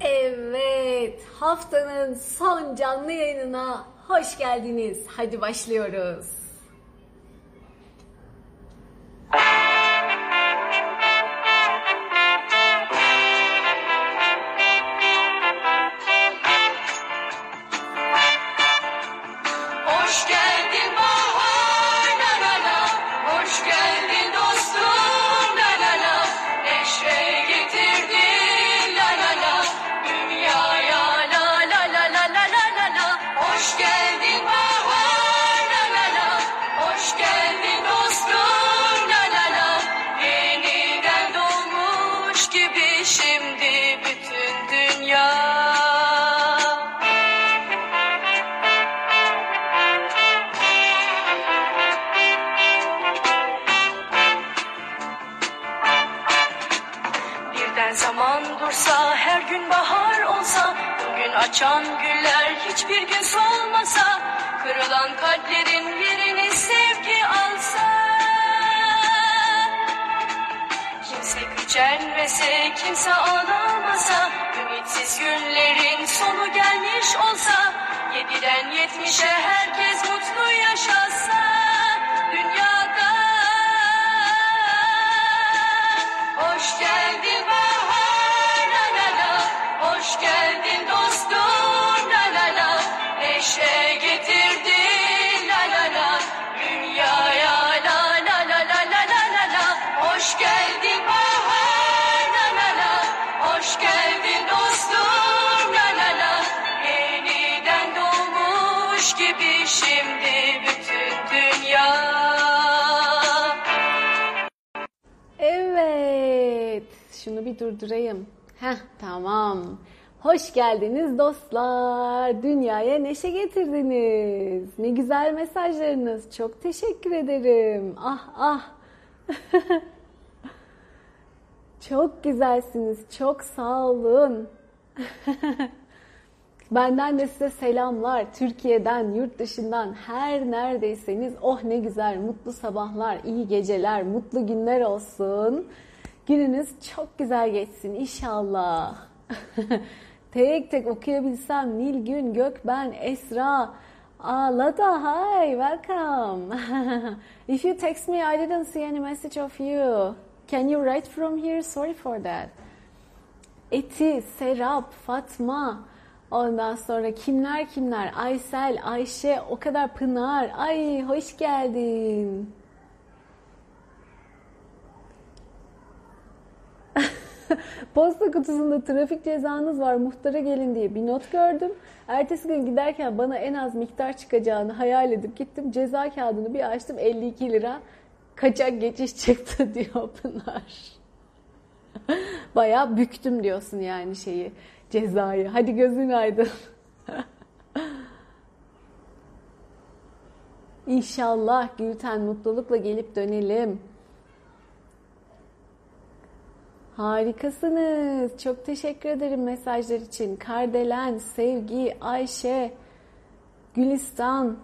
Evet, haftanın son canlı yayınına hoş geldiniz. Hadi başlıyoruz. Şunu bir durdurayım. Heh, tamam. Hoş geldiniz dostlar. Dünyaya neşe getirdiniz. Ne güzel mesajlarınız. Çok teşekkür ederim. Ah ah. Çok güzelsiniz. Çok sağ olun. Benden de size selamlar. Türkiye'den, yurt dışından her neredeyseniz oh ne güzel, mutlu sabahlar, iyi geceler, mutlu günler olsun. Gününüz çok güzel geçsin inşallah. tek tek okuyabilsem Nilgün, Gökben, Esra, Ah, Lada, hi, welcome. If you text me, I didn't see any message of you. Can you write from here? Sorry for that. Eti, Serap, Fatma, ondan sonra kimler kimler? Aysel, Ayşe, o kadar Pınar. Ay hoş geldin. Posta kutusunda trafik cezanız var muhtara gelin diye bir not gördüm. Ertesi gün giderken bana en az miktar çıkacağını hayal edip gittim. Ceza kağıdını bir açtım 52 lira. Kaçak geçiş çıktı diyor Pınar. Bayağı büktüm diyorsun yani şeyi cezayı. Hadi gözün aydın. İnşallah Gülten mutlulukla gelip dönelim. Harikasınız. Çok teşekkür ederim mesajlar için. Kardelen, Sevgi, Ayşe, Gülistan.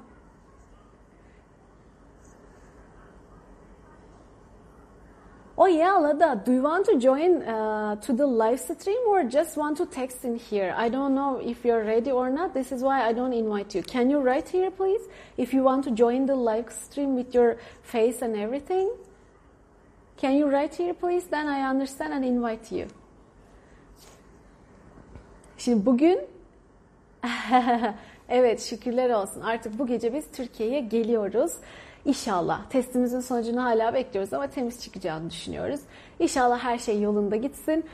Oh yeah, Lada, do you want to join uh, to the live stream or just want to text in here? I don't know if you're ready or not. This is why I don't invite you. Can you write here, please? If you want to join the live stream with your face and everything. Can you write here, please? Then I understand and invite you. Şimdi bugün evet şükürler olsun artık bu gece biz Türkiye'ye geliyoruz. İnşallah testimizin sonucunu hala bekliyoruz ama temiz çıkacağını düşünüyoruz. İnşallah her şey yolunda gitsin.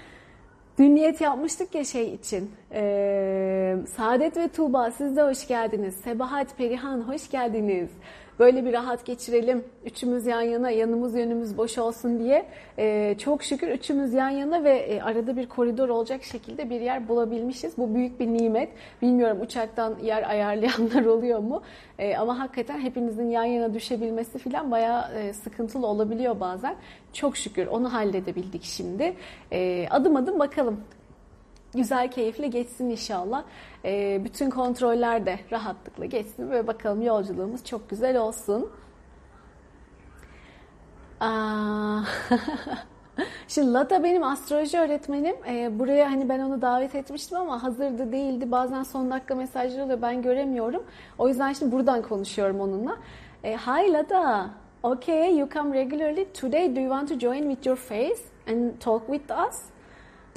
Dün niyet yapmıştık ya şey için. Ee, Saadet ve Tuğba siz de hoş geldiniz. Sebahat, Perihan hoş geldiniz. Böyle bir rahat geçirelim. Üçümüz yan yana, yanımız yönümüz boş olsun diye. Ee, çok şükür üçümüz yan yana ve e, arada bir koridor olacak şekilde bir yer bulabilmişiz. Bu büyük bir nimet. Bilmiyorum uçaktan yer ayarlayanlar oluyor mu? Ee, ama hakikaten hepinizin yan yana düşebilmesi falan bayağı e, sıkıntılı olabiliyor bazen. Çok şükür onu halledebildik şimdi. Ee, adım adım bakalım güzel, keyifli geçsin inşallah. Ee, bütün kontroller de rahatlıkla geçsin ve bakalım yolculuğumuz çok güzel olsun. Aa, Şimdi Lata benim astroloji öğretmenim. Ee, buraya hani ben onu davet etmiştim ama hazırdı değildi. Bazen son dakika mesajları oluyor ben göremiyorum. O yüzden şimdi buradan konuşuyorum onunla. Ee, Hi Lata. Okay, you come regularly. Today do you want to join with your face and talk with us?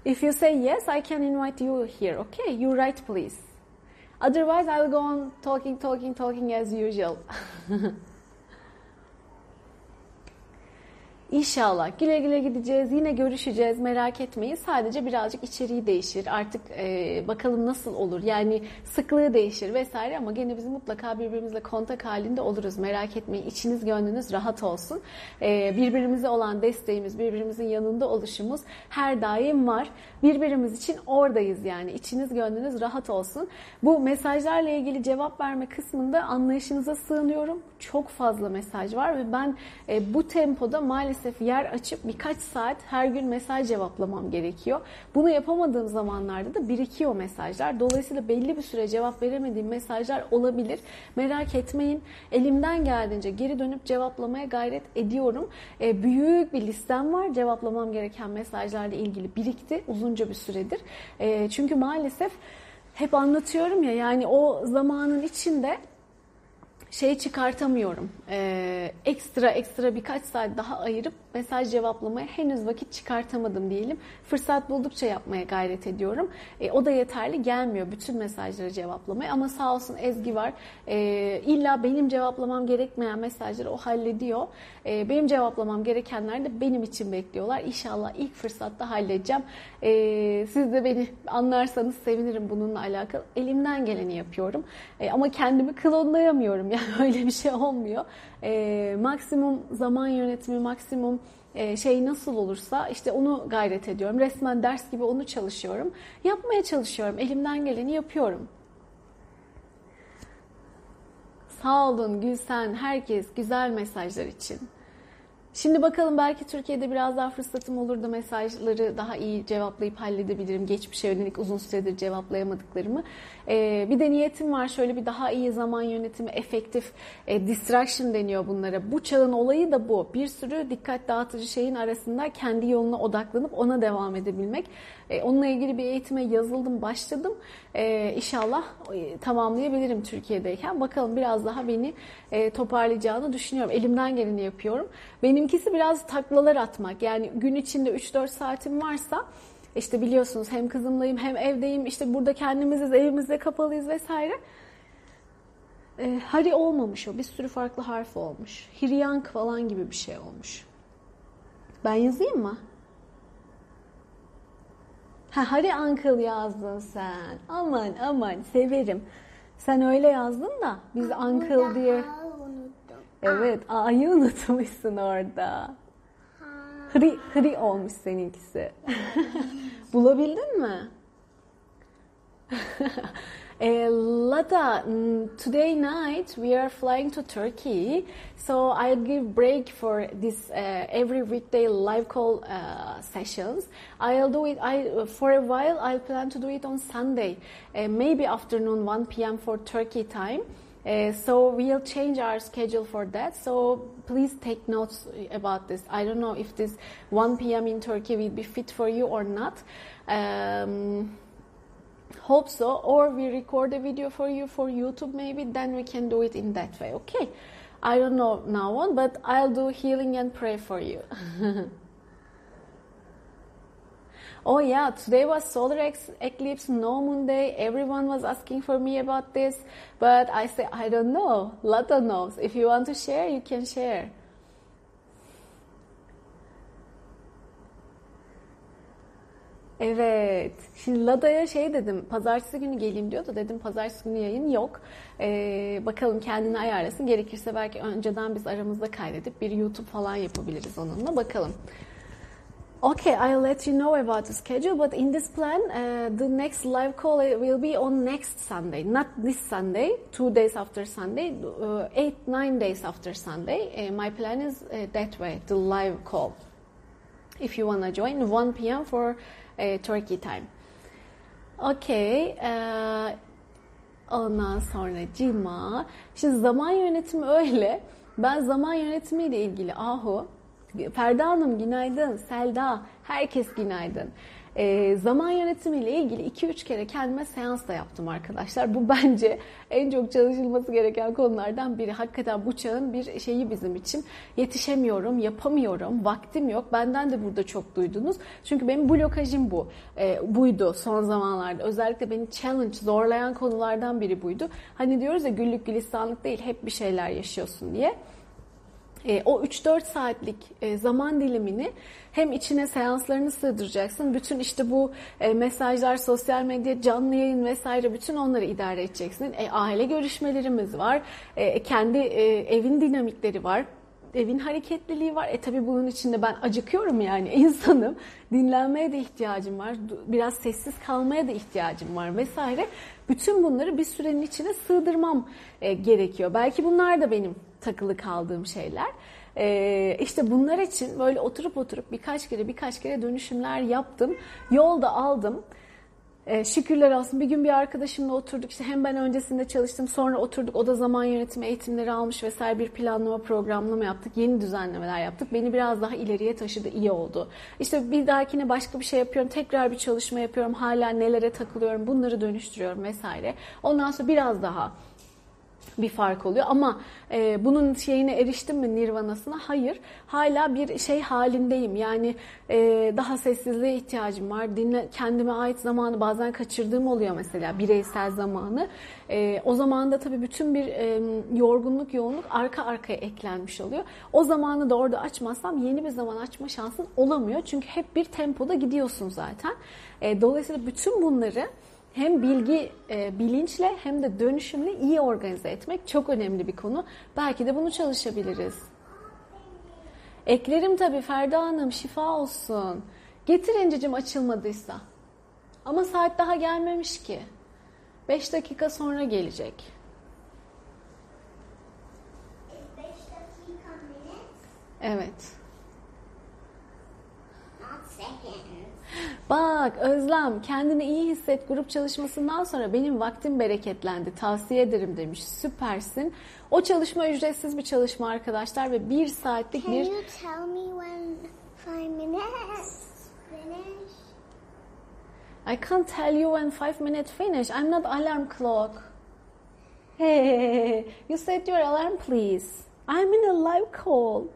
If you say yes, I can invite you here. Okay, you write please. Otherwise, I'll go on talking, talking, talking as usual. İnşallah güle güle gideceğiz, yine görüşeceğiz merak etmeyin. Sadece birazcık içeriği değişir. Artık e, bakalım nasıl olur. Yani sıklığı değişir vesaire ama gene biz mutlaka birbirimizle kontak halinde oluruz. Merak etmeyin. İçiniz gönlünüz rahat olsun. E, birbirimize olan desteğimiz, birbirimizin yanında oluşumuz her daim var. Birbirimiz için oradayız yani. İçiniz gönlünüz rahat olsun. Bu mesajlarla ilgili cevap verme kısmında anlayışınıza sığınıyorum. Çok fazla mesaj var ve ben e, bu tempoda maalesef yer açıp birkaç saat her gün mesaj cevaplamam gerekiyor. Bunu yapamadığım zamanlarda da birikiyor mesajlar. Dolayısıyla belli bir süre cevap veremediğim mesajlar olabilir. Merak etmeyin. Elimden geldiğince geri dönüp cevaplamaya gayret ediyorum. E, büyük bir listem var. Cevaplamam gereken mesajlarla ilgili birikti uzunca bir süredir. E, çünkü maalesef hep anlatıyorum ya yani o zamanın içinde şey çıkartamıyorum. Ee, ekstra ekstra birkaç saat daha ayırıp mesaj cevaplamaya henüz vakit çıkartamadım diyelim. Fırsat buldukça yapmaya gayret ediyorum. E, o da yeterli gelmiyor bütün mesajları cevaplamaya ama sağ olsun Ezgi var. E, illa benim cevaplamam gerekmeyen mesajları o hallediyor. E, benim cevaplamam gerekenler de benim için bekliyorlar. İnşallah ilk fırsatta halledeceğim. E, siz de beni anlarsanız sevinirim bununla alakalı. Elimden geleni yapıyorum. E, ama kendimi klonlayamıyorum. Yani öyle bir şey olmuyor. E, maksimum zaman yönetimi, maksimum e, şey nasıl olursa işte onu gayret ediyorum. Resmen ders gibi onu çalışıyorum. Yapmaya çalışıyorum. Elimden geleni yapıyorum. Sağ olun Gülsen, herkes güzel mesajlar için. Şimdi bakalım belki Türkiye'de biraz daha fırsatım olur da mesajları daha iyi cevaplayıp halledebilirim. Geçmişe yönelik uzun süredir cevaplayamadıklarımı. Ee, bir de niyetim var şöyle bir daha iyi zaman yönetimi, efektif e, distraction deniyor bunlara. Bu çağın olayı da bu. Bir sürü dikkat dağıtıcı şeyin arasında kendi yoluna odaklanıp ona devam edebilmek. E, onunla ilgili bir eğitime yazıldım, başladım. E, inşallah e, tamamlayabilirim Türkiye'deyken. Bakalım biraz daha beni e, toparlayacağını düşünüyorum. Elimden geleni yapıyorum. Benimkisi biraz taklalar atmak. Yani gün içinde 3-4 saatim varsa işte biliyorsunuz hem kızımlayım hem evdeyim. İşte burada kendimiziz, evimizde kapalıyız vesaire. E, Hari olmamış o. Bir sürü farklı harf olmuş. Hiryank falan gibi bir şey olmuş. Ben yazayım mı? Ha, Hari Uncle yazdın sen. Aman aman severim. Sen öyle yazdın da biz Uncle diye. unuttum. Evet A'yı unutmuşsun orada. Hri, hri olmuş seninkisi. Bulabildin mi? Lata, mm, today night we are flying to Turkey, so I'll give break for this uh, every weekday live call uh, sessions. I'll do it. I for a while. I plan to do it on Sunday, uh, maybe afternoon 1 p.m. for Turkey time. Uh, so we'll change our schedule for that. So please take notes about this. I don't know if this 1 p.m. in Turkey will be fit for you or not. Um, hope so. Or we record a video for you for YouTube maybe. Then we can do it in that way. Okay. I don't know now on, but I'll do healing and pray for you. Oh yeah, today was solar eclipse, no moon day. Everyone was asking for me about this, but I say I don't know. Lata knows. If you want to share, you can share. Evet. Şimdi Lada'ya şey dedim. Pazartesi günü geleyim diyordu. Dedim pazartesi günü yayın yok. Ee, bakalım kendini ayarlasın. Gerekirse belki önceden biz aramızda kaydedip bir YouTube falan yapabiliriz onunla. Bakalım. Okay, I'll let you know about the schedule, but in this plan, uh, the next live call will be on next Sunday, not this Sunday, two days after Sunday, uh, eight, nine days after Sunday. Uh, my plan is uh, that way, the live call. If you want to join, 1 p.m. for uh, Turkey time. Okay, uh, ondan sonra cima. Şimdi zaman yönetimi öyle. Ben zaman yönetimiyle ilgili Ahu Ferda Hanım günaydın. Selda, herkes günaydın. E, zaman yönetimiyle ilgili 2-3 kere kendime seans da yaptım arkadaşlar. Bu bence en çok çalışılması gereken konulardan biri. Hakikaten bu çağın bir şeyi bizim için. Yetişemiyorum, yapamıyorum, vaktim yok. Benden de burada çok duydunuz. Çünkü benim blokajım bu. E, buydu son zamanlarda. Özellikle beni challenge, zorlayan konulardan biri buydu. Hani diyoruz ya güllük gülistanlık değil, hep bir şeyler yaşıyorsun diye. E, o 3-4 saatlik e, zaman dilimini hem içine seanslarını sığdıracaksın. Bütün işte bu e, mesajlar, sosyal medya, canlı yayın vesaire bütün onları idare edeceksin. E, aile görüşmelerimiz var. E, kendi e, evin dinamikleri var evin hareketliliği var. E tabii bunun içinde ben acıkıyorum yani insanım. Dinlenmeye de ihtiyacım var. Biraz sessiz kalmaya da ihtiyacım var vesaire. Bütün bunları bir sürenin içine sığdırmam e, gerekiyor. Belki bunlar da benim takılı kaldığım şeyler. Ee, işte bunlar için böyle oturup oturup birkaç kere birkaç kere dönüşümler yaptım. Yolda aldım. Ee, şükürler olsun. Bir gün bir arkadaşımla oturduk. İşte hem ben öncesinde çalıştım sonra oturduk. O da zaman yönetimi eğitimleri almış vesaire bir planlama programlama yaptık. Yeni düzenlemeler yaptık. Beni biraz daha ileriye taşıdı. İyi oldu. İşte bir dahakine başka bir şey yapıyorum. Tekrar bir çalışma yapıyorum. Hala nelere takılıyorum? Bunları dönüştürüyorum vesaire. Ondan sonra biraz daha bir fark oluyor ama e, bunun şeyine eriştim mi nirvanasına? Hayır. Hala bir şey halindeyim. Yani e, daha sessizliğe ihtiyacım var. Dinle, kendime ait zamanı bazen kaçırdığım oluyor mesela bireysel zamanı. E, o zaman da tabii bütün bir e, yorgunluk, yoğunluk arka arkaya eklenmiş oluyor. O zamanı da orada açmazsam yeni bir zaman açma şansın olamıyor. Çünkü hep bir tempoda gidiyorsun zaten. E, dolayısıyla bütün bunları hem bilgi e, bilinçle hem de dönüşümle iyi organize etmek çok önemli bir konu. Belki de bunu çalışabiliriz. Eklerim tabii Ferda Hanım şifa olsun. Getir encicim açılmadıysa. Ama saat daha gelmemiş ki. 5 dakika sonra gelecek. 5 dakika minutes, Evet. not seconds. Bak Özlem kendini iyi hisset grup çalışmasından sonra benim vaktim bereketlendi tavsiye ederim demiş süpersin. O çalışma ücretsiz bir çalışma arkadaşlar ve bir saatlik Can bir you tell me when five minutes finish? I can't tell you when five minutes finish I'm not alarm clock. Hey you set your alarm please. I'm in a live call.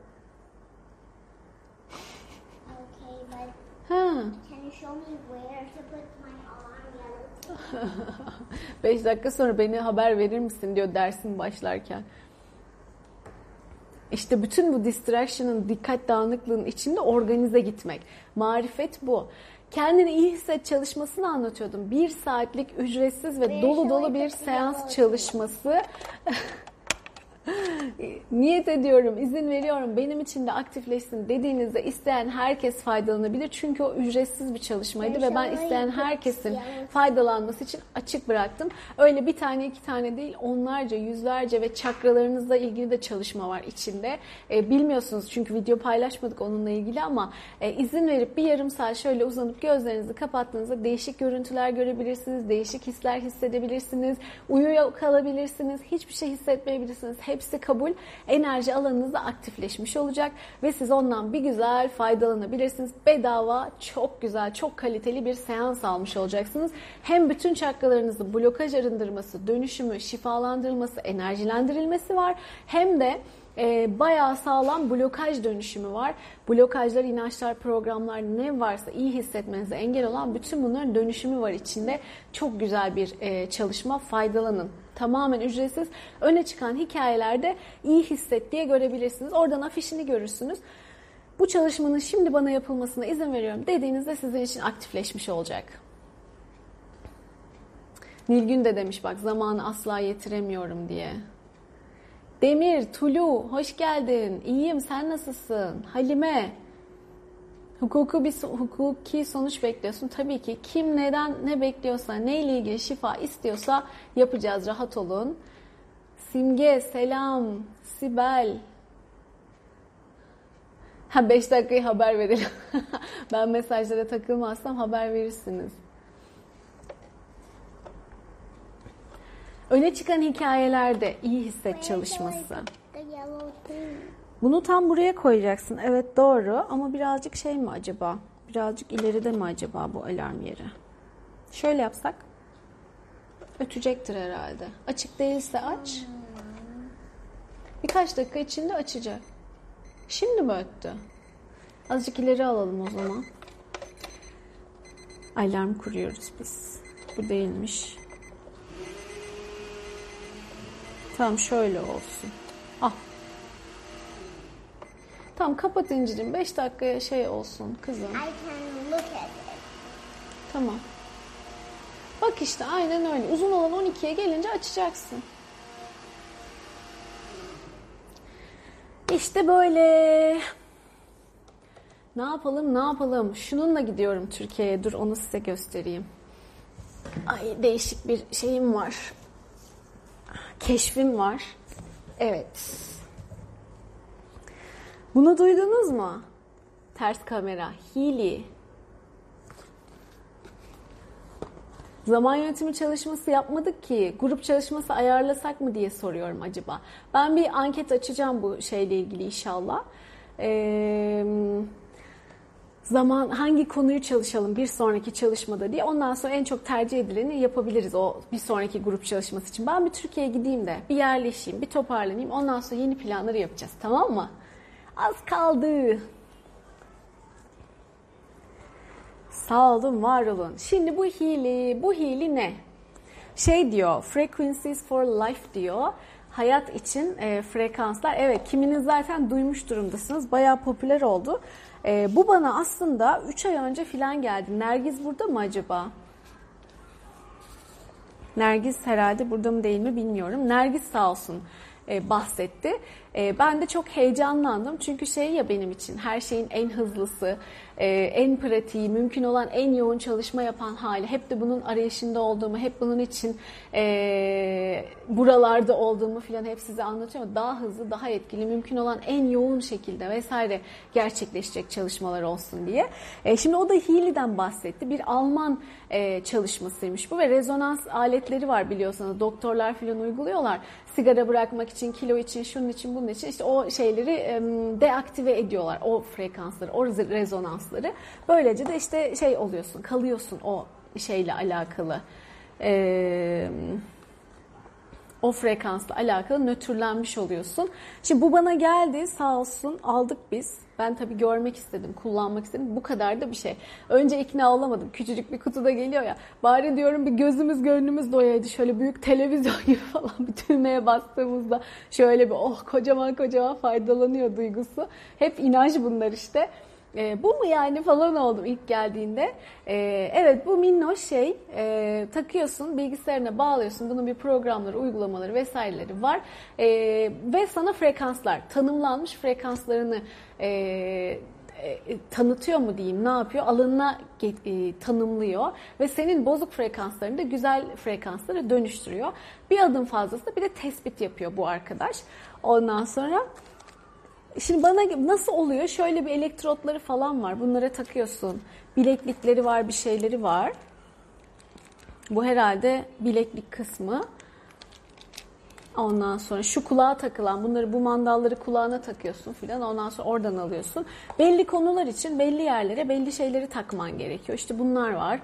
Okay, but Ha. can you show me where to put my alarm yellow? 5 dakika sonra beni haber verir misin diyor dersin başlarken. İşte bütün bu distraction'ın, dikkat dağınıklığının içinde organize gitmek. Marifet bu. Kendini iyi hisset çalışmasını anlatıyordum. Bir saatlik ücretsiz ve Ve dolu dolu bir seans çalışması. Niyet ediyorum, izin veriyorum, benim için de aktifleşsin dediğinizde isteyen herkes faydalanabilir. Çünkü o ücretsiz bir çalışmaydı ve ben isteyen herkesin faydalanması için açık bıraktım. Öyle bir tane iki tane değil onlarca yüzlerce ve çakralarınızla ilgili de çalışma var içinde. E, bilmiyorsunuz çünkü video paylaşmadık onunla ilgili ama e, izin verip bir yarım saat şöyle uzanıp gözlerinizi kapattığınızda değişik görüntüler görebilirsiniz, değişik hisler hissedebilirsiniz, uyuyor kalabilirsiniz, hiçbir şey hissetmeyebilirsiniz. Hepsi kabul. Enerji alanınızda aktifleşmiş olacak ve siz ondan bir güzel faydalanabilirsiniz. Bedava çok güzel, çok kaliteli bir seans almış olacaksınız. Hem bütün çakralarınızı blokaj arındırması, dönüşümü, şifalandırılması, enerjilendirilmesi var. Hem de e, bayağı sağlam blokaj dönüşümü var. Blokajlar, inançlar, programlar ne varsa iyi hissetmenize engel olan bütün bunların dönüşümü var içinde. Çok güzel bir e, çalışma. Faydalanın. Tamamen ücretsiz. Öne çıkan hikayelerde iyi hisset diye görebilirsiniz. Oradan afişini görürsünüz. Bu çalışmanın şimdi bana yapılmasına izin veriyorum dediğinizde sizin için aktifleşmiş olacak. Nilgün de demiş bak zamanı asla yetiremiyorum diye. Demir, Tulu, hoş geldin. İyiyim, sen nasılsın? Halime, hukuku bir hukuki sonuç bekliyorsun. Tabii ki kim neden ne bekliyorsa, neyle ilgili şifa istiyorsa yapacağız. Rahat olun. Simge, selam. Sibel. Ha 5 dakikayı haber verelim. ben mesajlara takılmazsam haber verirsiniz. Öne çıkan hikayelerde iyi hisset çalışması. Bunu tam buraya koyacaksın. Evet doğru ama birazcık şey mi acaba? Birazcık ileride mi acaba bu alarm yeri? Şöyle yapsak. Ötecektir herhalde. Açık değilse aç. Birkaç dakika içinde açacak. Şimdi mi öttü? Azıcık ileri alalım o zaman. Alarm kuruyoruz biz. Bu değilmiş. Tamam şöyle olsun. Ah. Tamam kapat İnci'cim. 5 dakikaya şey olsun kızım. I can look at it. Tamam. Bak işte aynen öyle. Uzun olan 12'ye gelince açacaksın. İşte böyle. Ne yapalım ne yapalım. Şununla gidiyorum Türkiye'ye. Dur onu size göstereyim. Ay değişik bir şeyim var. Keşfim var. Evet. Bunu duydunuz mu? Ters kamera. Healy. Zaman yönetimi çalışması yapmadık ki. Grup çalışması ayarlasak mı diye soruyorum acaba. Ben bir anket açacağım bu şeyle ilgili inşallah. Ee, zaman hangi konuyu çalışalım bir sonraki çalışmada diye. Ondan sonra en çok tercih edileni yapabiliriz o bir sonraki grup çalışması için. Ben bir Türkiye'ye gideyim de bir yerleşeyim, bir toparlanayım. Ondan sonra yeni planları yapacağız. Tamam mı? Az kaldı. Sağ olun, var olun. Şimdi bu hili, bu hili ne? Şey diyor, frequencies for life diyor. Hayat için e, frekanslar. Evet, kiminiz zaten duymuş durumdasınız. Bayağı popüler oldu. E, bu bana aslında 3 ay önce filan geldi. Nergiz burada mı acaba? Nergiz herhalde burada mı değil mi bilmiyorum. Nergiz sağ olsun e, bahsetti. E, ben de çok heyecanlandım çünkü şey ya benim için her şeyin en hızlısı, e, en pratiği, mümkün olan en yoğun çalışma yapan hali. Hep de bunun arayışında olduğumu, hep bunun için e, buralarda olduğumu falan hep size anlatıyorum. Daha hızlı, daha etkili, mümkün olan en yoğun şekilde vesaire gerçekleşecek çalışmalar olsun diye. E, şimdi o da Healy'den bahsetti. Bir Alman e, çalışmasıymış bu ve rezonans aletleri var biliyorsanız. Doktorlar falan uyguluyorlar. Sigara bırakmak için, kilo için, şunun için, bunun için işte o şeyleri deaktive ediyorlar. O frekansları, o rezonansları. Böylece de işte şey oluyorsun, kalıyorsun o şeyle alakalı. Eee o frekansla alakalı nötrlenmiş oluyorsun. Şimdi bu bana geldi sağ olsun aldık biz. Ben tabii görmek istedim, kullanmak istedim. Bu kadar da bir şey. Önce ikna olamadım. Küçücük bir kutuda geliyor ya. Bari diyorum bir gözümüz gönlümüz doyaydı. Şöyle büyük televizyon gibi falan bir düğmeye bastığımızda şöyle bir oh kocaman kocaman faydalanıyor duygusu. Hep inanç bunlar işte. E, bu mu yani falan oldum ilk geldiğinde. E, evet bu minnoş şey e, takıyorsun bilgisayarına bağlıyorsun. Bunun bir programları, uygulamaları vesaireleri var. E, ve sana frekanslar, tanımlanmış frekanslarını e, e, tanıtıyor mu diyeyim ne yapıyor alanına e, tanımlıyor ve senin bozuk frekanslarını da güzel frekanslara dönüştürüyor. Bir adım fazlası da bir de tespit yapıyor bu arkadaş. Ondan sonra Şimdi bana nasıl oluyor? Şöyle bir elektrotları falan var. Bunlara takıyorsun. Bileklikleri var, bir şeyleri var. Bu herhalde bileklik kısmı. Ondan sonra şu kulağa takılan bunları bu mandalları kulağına takıyorsun filan. Ondan sonra oradan alıyorsun. Belli konular için belli yerlere belli şeyleri takman gerekiyor. İşte bunlar var.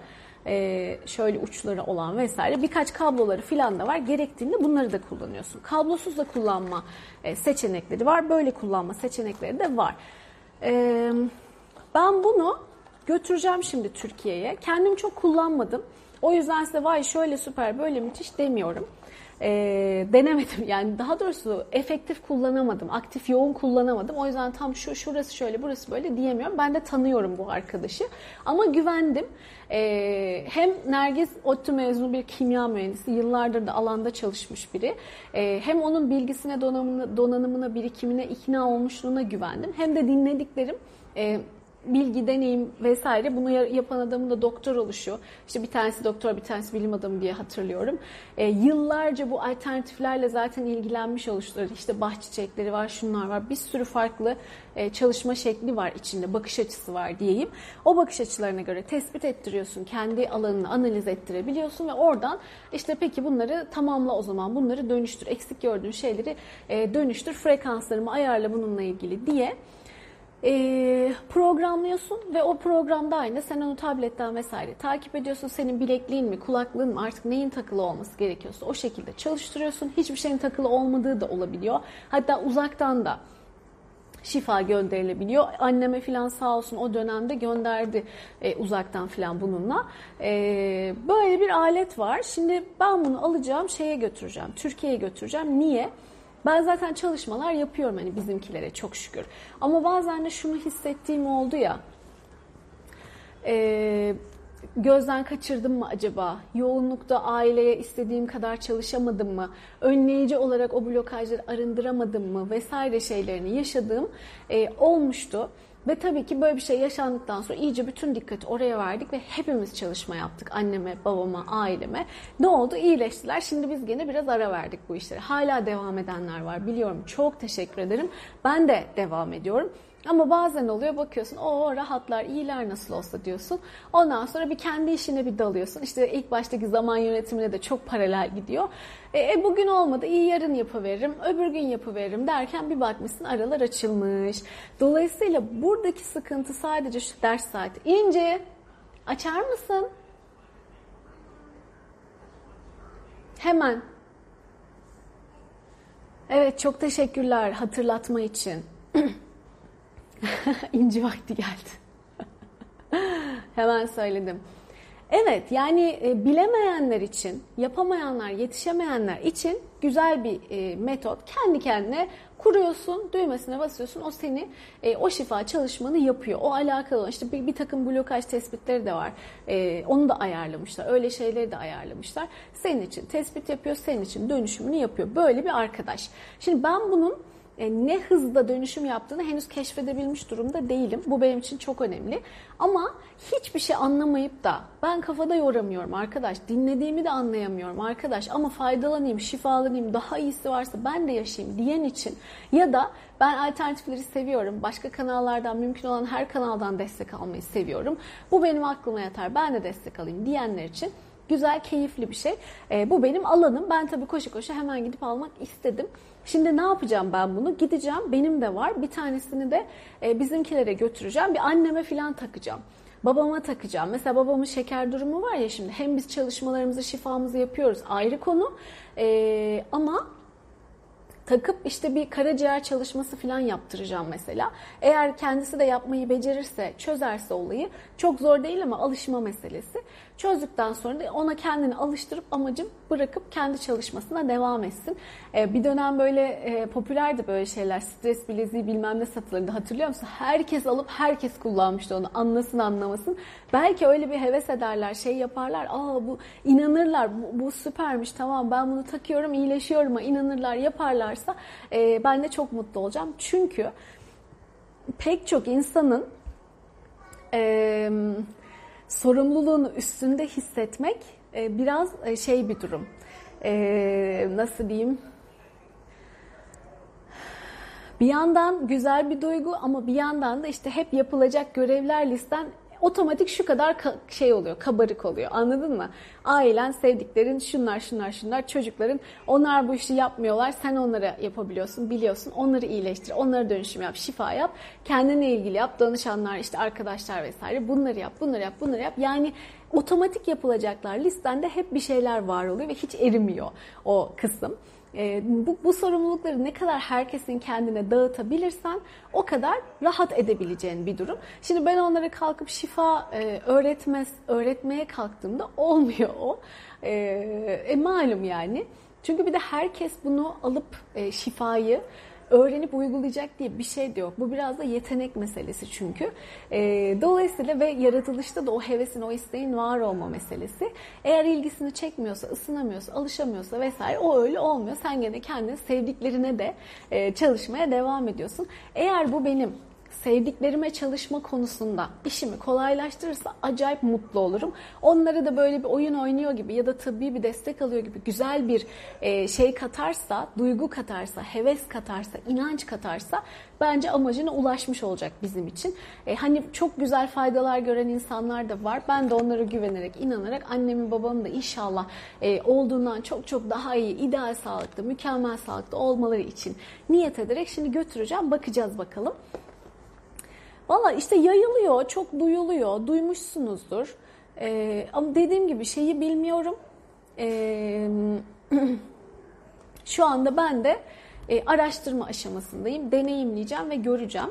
Ee, şöyle uçları olan vesaire birkaç kabloları filan da var. Gerektiğinde bunları da kullanıyorsun. Kablosuz da kullanma e, seçenekleri var. Böyle kullanma seçenekleri de var. Ee, ben bunu götüreceğim şimdi Türkiye'ye. Kendim çok kullanmadım. O yüzden size vay şöyle süper böyle müthiş demiyorum. E, denemedim yani daha doğrusu efektif kullanamadım, aktif yoğun kullanamadım. O yüzden tam şu şurası şöyle burası böyle diyemiyorum. Ben de tanıyorum bu arkadaşı ama güvendim. E, hem Nergiz ODTÜ mezunu bir kimya mühendisi, yıllardır da alanda çalışmış biri. E, hem onun bilgisine, donanımına, donanımına, birikimine ikna olmuşluğuna güvendim. Hem de dinlediklerim e, bilgi, deneyim vesaire bunu ya- yapan adamın da doktor oluşu. İşte bir tanesi doktor, bir tanesi bilim adamı diye hatırlıyorum. E, yıllarca bu alternatiflerle zaten ilgilenmiş oluşları. İşte bah çiçekleri var, şunlar var. Bir sürü farklı e, çalışma şekli var içinde, bakış açısı var diyeyim. O bakış açılarına göre tespit ettiriyorsun, kendi alanını analiz ettirebiliyorsun ve oradan işte peki bunları tamamla o zaman, bunları dönüştür, eksik gördüğün şeyleri e, dönüştür, frekanslarımı ayarla bununla ilgili diye e, programlıyorsun ve o programda aynı sen onu tabletten vesaire takip ediyorsun. Senin bilekliğin mi, kulaklığın mı artık neyin takılı olması gerekiyorsa o şekilde çalıştırıyorsun. Hiçbir şeyin takılı olmadığı da olabiliyor. Hatta uzaktan da şifa gönderilebiliyor. Anneme filan sağ olsun o dönemde gönderdi e, uzaktan filan bununla. E, böyle bir alet var. Şimdi ben bunu alacağım şeye götüreceğim. Türkiye'ye götüreceğim. Niye? Ben zaten çalışmalar yapıyorum hani bizimkilere çok şükür. Ama bazen de şunu hissettiğim oldu ya. E, gözden kaçırdım mı acaba? Yoğunlukta aileye istediğim kadar çalışamadım mı? Önleyici olarak o blokajları arındıramadım mı? Vesaire şeylerini yaşadığım e, olmuştu. Ve tabii ki böyle bir şey yaşandıktan sonra iyice bütün dikkati oraya verdik ve hepimiz çalışma yaptık. Anneme, babama, aileme. Ne oldu? İyileştiler. Şimdi biz gene biraz ara verdik bu işlere. Hala devam edenler var. Biliyorum. Çok teşekkür ederim. Ben de devam ediyorum. Ama bazen oluyor bakıyorsun o rahatlar iyiler nasıl olsa diyorsun. Ondan sonra bir kendi işine bir dalıyorsun. İşte ilk baştaki zaman yönetimine de çok paralel gidiyor. E, e, bugün olmadı iyi yarın yapıveririm öbür gün yapıveririm derken bir bakmışsın aralar açılmış. Dolayısıyla buradaki sıkıntı sadece şu ders saati. İnce açar mısın? Hemen. Evet çok teşekkürler hatırlatma için. İnci vakti geldi. Hemen söyledim. Evet yani e, bilemeyenler için, yapamayanlar, yetişemeyenler için güzel bir e, metot. Kendi kendine kuruyorsun, düğmesine basıyorsun. O seni e, o şifa çalışmanı yapıyor. O alakalı olan işte bir, bir takım blokaj tespitleri de var. E, onu da ayarlamışlar. Öyle şeyleri de ayarlamışlar. Senin için tespit yapıyor, senin için dönüşümünü yapıyor. Böyle bir arkadaş. Şimdi ben bunun ne hızda dönüşüm yaptığını henüz keşfedebilmiş durumda değilim. Bu benim için çok önemli. Ama hiçbir şey anlamayıp da ben kafada yoramıyorum arkadaş, dinlediğimi de anlayamıyorum arkadaş ama faydalanayım, şifalanayım, daha iyisi varsa ben de yaşayayım diyen için ya da ben alternatifleri seviyorum. Başka kanallardan mümkün olan her kanaldan destek almayı seviyorum. Bu benim aklıma yatar. Ben de destek alayım diyenler için güzel, keyifli bir şey. E, bu benim alanım. Ben tabii koşu koşu hemen gidip almak istedim. Şimdi ne yapacağım ben bunu? Gideceğim. Benim de var. Bir tanesini de e, bizimkilere götüreceğim. Bir anneme falan takacağım. Babama takacağım. Mesela babamın şeker durumu var ya şimdi. Hem biz çalışmalarımızı, şifamızı yapıyoruz. Ayrı konu. E, ama takıp işte bir karaciğer çalışması falan yaptıracağım mesela. Eğer kendisi de yapmayı becerirse, çözerse olayı çok zor değil ama alışma meselesi. Çözdükten sonra da ona kendini alıştırıp amacım bırakıp kendi çalışmasına devam etsin. Ee, bir dönem böyle e, popülerdi böyle şeyler. Stres bileziği bilmem ne satılırdı hatırlıyor musun? Herkes alıp herkes kullanmıştı onu anlasın anlamasın. Belki öyle bir heves ederler, şey yaparlar. Aa bu inanırlar, bu, bu süpermiş tamam ben bunu takıyorum iyileşiyorum inanırlar yaparlarsa e, ben de çok mutlu olacağım. Çünkü pek çok insanın e, sorumluluğunu üstünde hissetmek e, biraz e, şey bir durum. E, nasıl diyeyim? Bir yandan güzel bir duygu ama bir yandan da işte hep yapılacak görevler listen otomatik şu kadar ka- şey oluyor, kabarık oluyor. Anladın mı? Ailen, sevdiklerin, şunlar, şunlar, şunlar, çocukların onlar bu işi yapmıyorlar. Sen onlara yapabiliyorsun, biliyorsun. Onları iyileştir, onlara dönüşüm yap, şifa yap. Kendine ilgili yap, danışanlar, işte arkadaşlar vesaire. Bunları yap, bunları yap, bunları yap. Yani otomatik yapılacaklar listende hep bir şeyler var oluyor ve hiç erimiyor o kısım. E, bu, bu sorumlulukları ne kadar herkesin kendine dağıtabilirsen o kadar rahat edebileceğin bir durum. Şimdi ben onlara kalkıp şifa e, öğretmez, öğretmeye kalktığımda olmuyor o. E, e, malum yani. Çünkü bir de herkes bunu alıp e, şifayı öğrenip uygulayacak diye bir şey de yok. Bu biraz da yetenek meselesi çünkü. E, dolayısıyla ve yaratılışta da o hevesin, o isteğin var olma meselesi. Eğer ilgisini çekmiyorsa, ısınamıyorsa, alışamıyorsa vesaire o öyle olmuyor. Sen gene kendi sevdiklerine de e, çalışmaya devam ediyorsun. Eğer bu benim sevdiklerime çalışma konusunda işimi kolaylaştırırsa acayip mutlu olurum. Onlara da böyle bir oyun oynuyor gibi ya da tıbbi bir destek alıyor gibi güzel bir e, şey katarsa, duygu katarsa, heves katarsa, inanç katarsa bence amacına ulaşmış olacak bizim için. E, hani çok güzel faydalar gören insanlar da var. Ben de onlara güvenerek, inanarak annemin babamın da inşallah e, olduğundan çok çok daha iyi, ideal sağlıklı, mükemmel sağlıklı olmaları için niyet ederek şimdi götüreceğim. Bakacağız bakalım. Valla işte yayılıyor, çok duyuluyor, duymuşsunuzdur. Ee, ama dediğim gibi şeyi bilmiyorum. Ee, şu anda ben de e, araştırma aşamasındayım. Deneyimleyeceğim ve göreceğim.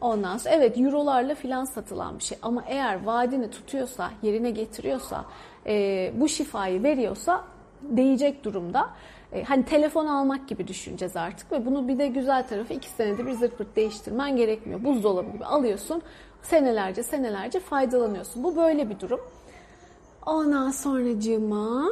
Ondan sonra evet eurolarla filan satılan bir şey. Ama eğer vaadini tutuyorsa, yerine getiriyorsa, e, bu şifayı veriyorsa değecek durumda. E, hani telefon almak gibi düşüneceğiz artık ve bunu bir de güzel tarafı iki senede bir zırt pırt değiştirmen gerekmiyor. Buzdolabı gibi alıyorsun senelerce senelerce faydalanıyorsun. Bu böyle bir durum. Ondan sonracığıma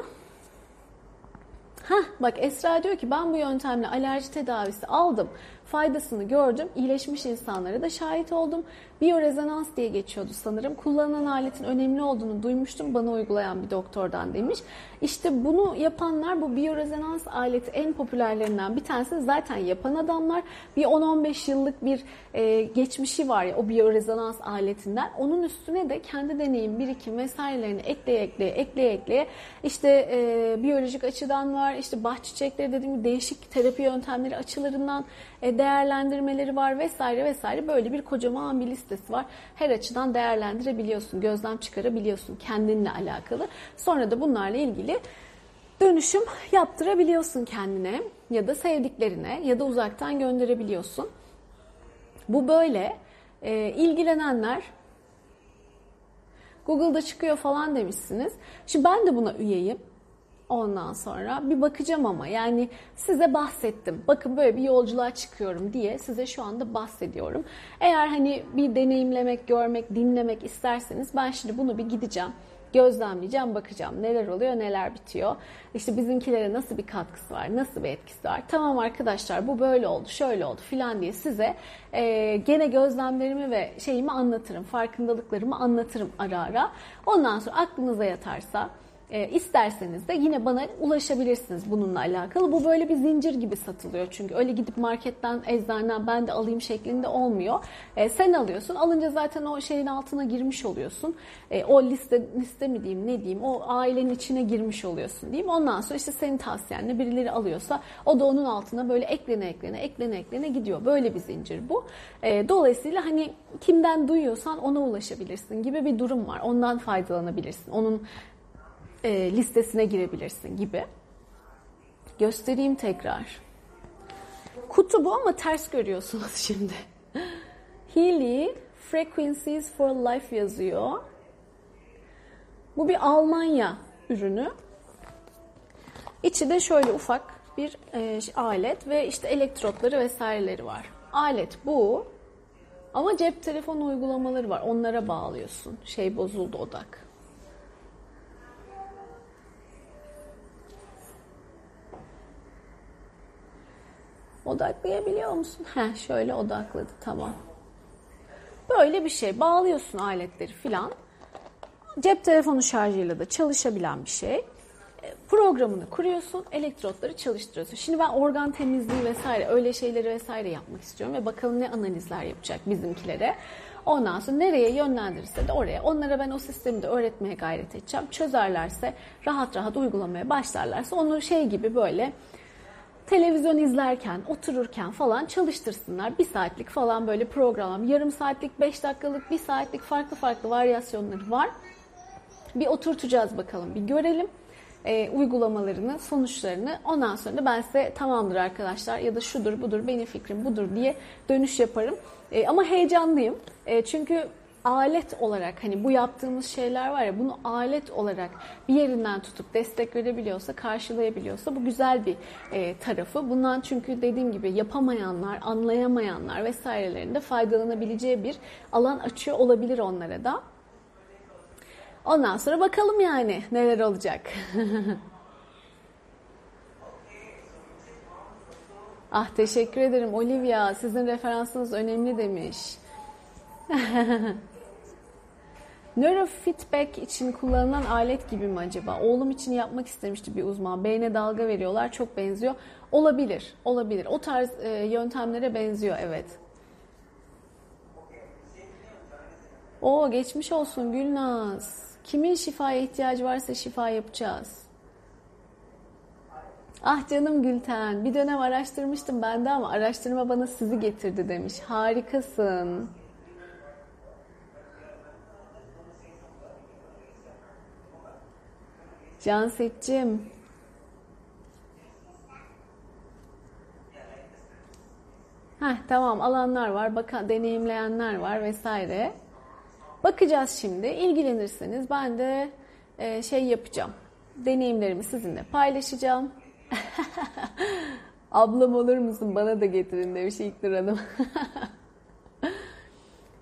Heh, bak Esra diyor ki ben bu yöntemle alerji tedavisi aldım. Faydasını gördüm. İyileşmiş insanlara da şahit oldum. Biyorezonans diye geçiyordu sanırım. Kullanılan aletin önemli olduğunu duymuştum bana uygulayan bir doktordan demiş. İşte bunu yapanlar bu biyorezonans aleti en popülerlerinden bir tanesi zaten yapan adamlar. Bir 10-15 yıllık bir e, geçmişi var ya o biyorezonans aletinden. Onun üstüne de kendi deneyim, birikim vesairelerini ekleye ekleye ekleye ekleye işte e, biyolojik açıdan var, işte bah çiçekleri dediğim gibi değişik terapi yöntemleri açılarından değerlendirmeleri var vesaire vesaire böyle bir kocaman bir listesi var. Her açıdan değerlendirebiliyorsun, gözlem çıkarabiliyorsun kendinle alakalı. Sonra da bunlarla ilgili dönüşüm yaptırabiliyorsun kendine ya da sevdiklerine ya da uzaktan gönderebiliyorsun. Bu böyle. E, ilgilenenler Google'da çıkıyor falan demişsiniz. Şimdi ben de buna üyeyim. Ondan sonra bir bakacağım ama yani size bahsettim. Bakın böyle bir yolculuğa çıkıyorum diye size şu anda bahsediyorum. Eğer hani bir deneyimlemek, görmek, dinlemek isterseniz ben şimdi bunu bir gideceğim gözlemleyeceğim, bakacağım neler oluyor, neler bitiyor. İşte bizimkilere nasıl bir katkısı var, nasıl bir etkisi var. Tamam arkadaşlar bu böyle oldu, şöyle oldu filan diye size e, gene gözlemlerimi ve şeyimi anlatırım, farkındalıklarımı anlatırım ara ara. Ondan sonra aklınıza yatarsa e, isterseniz de yine bana ulaşabilirsiniz bununla alakalı. Bu böyle bir zincir gibi satılıyor çünkü öyle gidip marketten, eczaneden ben de alayım şeklinde olmuyor. E, sen alıyorsun. Alınca zaten o şeyin altına girmiş oluyorsun. E, o liste liste mi diyeyim ne diyeyim o ailenin içine girmiş oluyorsun diyeyim. Ondan sonra işte senin tavsiyenle birileri alıyorsa o da onun altına böyle eklene eklene eklene eklene gidiyor. Böyle bir zincir bu. E, dolayısıyla hani kimden duyuyorsan ona ulaşabilirsin gibi bir durum var. Ondan faydalanabilirsin. Onun e, listesine girebilirsin gibi. Göstereyim tekrar. Kutu bu ama ters görüyorsunuz şimdi. Healy Frequencies for Life yazıyor. Bu bir Almanya ürünü. İçi de şöyle ufak bir e, alet ve işte elektrotları vesaireleri var. Alet bu. Ama cep telefonu uygulamaları var. Onlara bağlıyorsun. Şey bozuldu odak. Odaklayabiliyor musun? Heh, şöyle odakladı tamam. Böyle bir şey. Bağlıyorsun aletleri filan. Cep telefonu şarjıyla da çalışabilen bir şey. E, Programını kuruyorsun, elektrotları çalıştırıyorsun. Şimdi ben organ temizliği vesaire öyle şeyleri vesaire yapmak istiyorum ve bakalım ne analizler yapacak bizimkilere. Ondan sonra nereye yönlendirirse de oraya. Onlara ben o sistemi de öğretmeye gayret edeceğim. Çözerlerse, rahat rahat uygulamaya başlarlarsa onu şey gibi böyle televizyon izlerken, otururken falan çalıştırsınlar. Bir saatlik falan böyle program, yarım saatlik, beş dakikalık, bir saatlik farklı farklı varyasyonları var. Bir oturtacağız bakalım, bir görelim e, uygulamalarını, sonuçlarını. Ondan sonra da ben size tamamdır arkadaşlar ya da şudur budur benim fikrim budur diye dönüş yaparım. E, ama heyecanlıyım. E, çünkü alet olarak hani bu yaptığımız şeyler var ya bunu alet olarak bir yerinden tutup destek verebiliyorsa, karşılayabiliyorsa bu güzel bir e, tarafı. Bundan çünkü dediğim gibi yapamayanlar, anlayamayanlar vesairelerinde faydalanabileceği bir alan açıyor olabilir onlara da. Ondan sonra bakalım yani neler olacak. ah teşekkür ederim Olivia. Sizin referansınız önemli demiş. Neurofeedback için kullanılan alet gibi mi acaba? Oğlum için yapmak istemişti bir uzman. Beyne dalga veriyorlar. Çok benziyor. Olabilir. Olabilir. O tarz e, yöntemlere benziyor evet. O geçmiş olsun Gülnaz. Kimin şifaya ihtiyacı varsa şifa yapacağız. Ah canım Gülten. Bir dönem araştırmıştım ben de ama araştırma bana sizi getirdi demiş. Harikasın. Canset'cim. Heh, tamam alanlar var, bakan, deneyimleyenler var vesaire. Bakacağız şimdi. İlgilenirseniz ben de e, şey yapacağım. Deneyimlerimi sizinle paylaşacağım. Ablam olur musun bana da getirin demiş İlknur Hanım.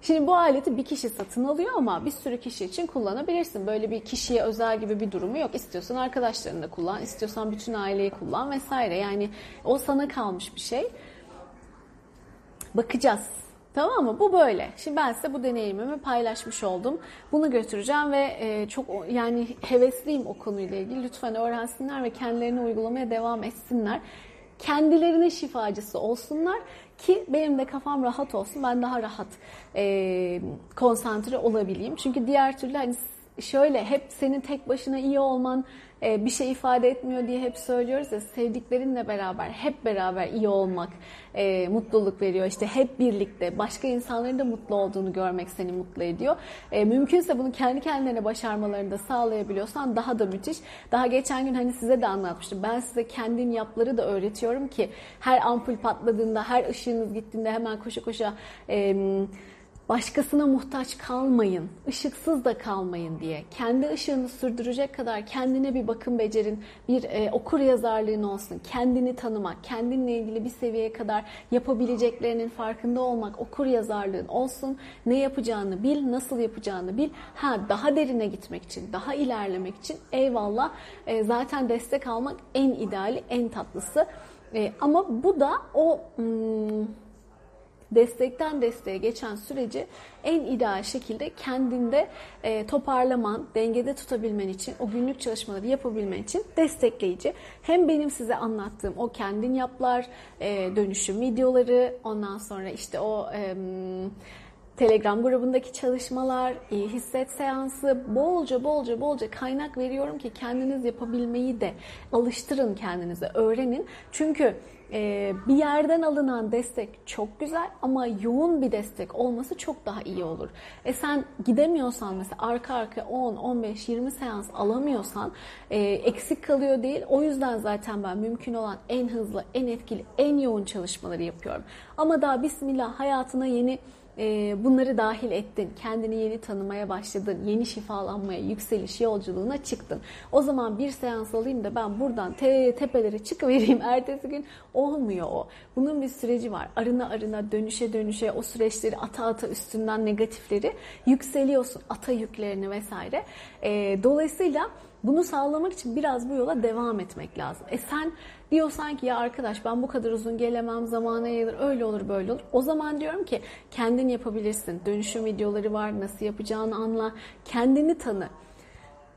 Şimdi bu aleti bir kişi satın alıyor ama bir sürü kişi için kullanabilirsin. Böyle bir kişiye özel gibi bir durumu yok. İstiyorsan arkadaşlarınla kullan, istiyorsan bütün aileyi kullan vesaire. Yani o sana kalmış bir şey. Bakacağız. Tamam mı? Bu böyle. Şimdi ben size bu deneyimimi paylaşmış oldum. Bunu götüreceğim ve e, çok yani hevesliyim o konuyla ilgili. Lütfen öğrensinler ve kendilerini uygulamaya devam etsinler. Kendilerine şifacısı olsunlar ki benim de kafam rahat olsun. Ben daha rahat e, konsantre olabileyim. Çünkü diğer türlü hani şöyle hep senin tek başına iyi olman e, bir şey ifade etmiyor diye hep söylüyoruz ya sevdiklerinle beraber hep beraber iyi olmak e, mutluluk veriyor. İşte hep birlikte başka insanların da mutlu olduğunu görmek seni mutlu ediyor. E, mümkünse bunu kendi kendilerine başarmalarını da sağlayabiliyorsan daha da müthiş. Daha geçen gün hani size de anlatmıştım. Ben size kendin yapları da öğretiyorum ki her ampul patladığında, her ışığınız gittiğinde hemen koşa koşa e, Başkasına muhtaç kalmayın, ışıksız da kalmayın diye. Kendi ışığını sürdürecek kadar kendine bir bakım becerin, bir e, okur yazarlığın olsun. Kendini tanımak, kendinle ilgili bir seviyeye kadar yapabileceklerinin farkında olmak, okur yazarlığın olsun. Ne yapacağını bil, nasıl yapacağını bil. Ha daha derine gitmek için, daha ilerlemek için eyvallah. E, zaten destek almak en ideali, en tatlısı. E, ama bu da o... Hmm, destekten desteğe geçen süreci en ideal şekilde kendinde e, toparlaman, dengede tutabilmen için, o günlük çalışmaları yapabilmen için destekleyici. Hem benim size anlattığım o kendin yaplar, e, dönüşüm videoları, ondan sonra işte o... E, Telegram grubundaki çalışmalar, iyi hisset seansı, bolca bolca bolca kaynak veriyorum ki kendiniz yapabilmeyi de alıştırın kendinize, öğrenin. Çünkü e, bir yerden alınan destek çok güzel ama yoğun bir destek olması çok daha iyi olur. E sen gidemiyorsan mesela arka arka 10, 15, 20 seans alamıyorsan e, eksik kalıyor değil. O yüzden zaten ben mümkün olan en hızlı, en etkili, en yoğun çalışmaları yapıyorum. Ama daha bismillah hayatına yeni e, bunları dahil ettin. Kendini yeni tanımaya başladın. Yeni şifalanmaya, yükseliş yolculuğuna çıktın. O zaman bir seans alayım da ben buradan te tepelere çıkıvereyim. Ertesi gün olmuyor o. Bunun bir süreci var. Arına arına, dönüşe dönüşe o süreçleri ata ata üstünden negatifleri yükseliyorsun. Ata yüklerini vesaire. E, dolayısıyla bunu sağlamak için biraz bu yola devam etmek lazım. E sen diyorsan ki ya arkadaş ben bu kadar uzun gelemem zamana yayılır öyle olur böyle olur. O zaman diyorum ki kendin yapabilirsin. Dönüşüm videoları var nasıl yapacağını anla. Kendini tanı.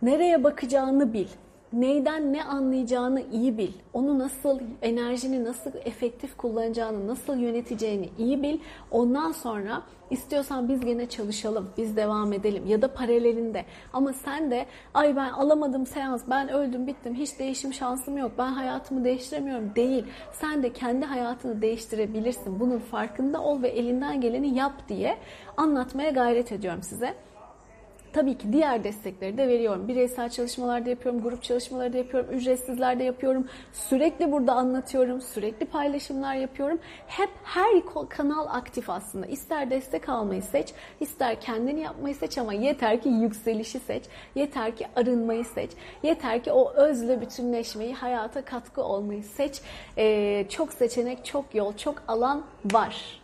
Nereye bakacağını bil. Neyden ne anlayacağını iyi bil. Onu nasıl, enerjini nasıl efektif kullanacağını, nasıl yöneteceğini iyi bil. Ondan sonra istiyorsan biz gene çalışalım, biz devam edelim ya da paralelinde. Ama sen de ay ben alamadım seans, ben öldüm bittim, hiç değişim şansım yok, ben hayatımı değiştiremiyorum değil. Sen de kendi hayatını değiştirebilirsin. Bunun farkında ol ve elinden geleni yap diye anlatmaya gayret ediyorum size. Tabii ki diğer destekleri de veriyorum. Bireysel çalışmalarda yapıyorum, grup çalışmaları da yapıyorum, ücretsizlerde yapıyorum. Sürekli burada anlatıyorum, sürekli paylaşımlar yapıyorum. Hep her kanal aktif aslında. İster destek almayı seç, ister kendini yapmayı seç ama yeter ki yükselişi seç. Yeter ki arınmayı seç. Yeter ki o özle bütünleşmeyi, hayata katkı olmayı seç. Ee, çok seçenek, çok yol, çok alan var.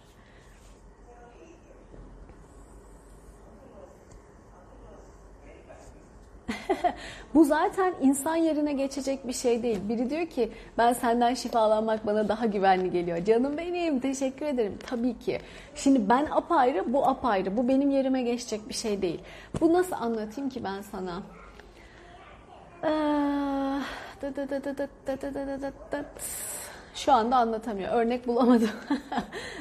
Bu zaten insan yerine geçecek bir şey değil. Biri diyor ki ben senden şifalanmak bana daha güvenli geliyor. Canım benim teşekkür ederim. Tabii ki. Şimdi ben apayrı bu apayrı. Bu benim yerime geçecek bir şey değil. Bu nasıl anlatayım ki ben sana? Şu anda anlatamıyor. Örnek bulamadım.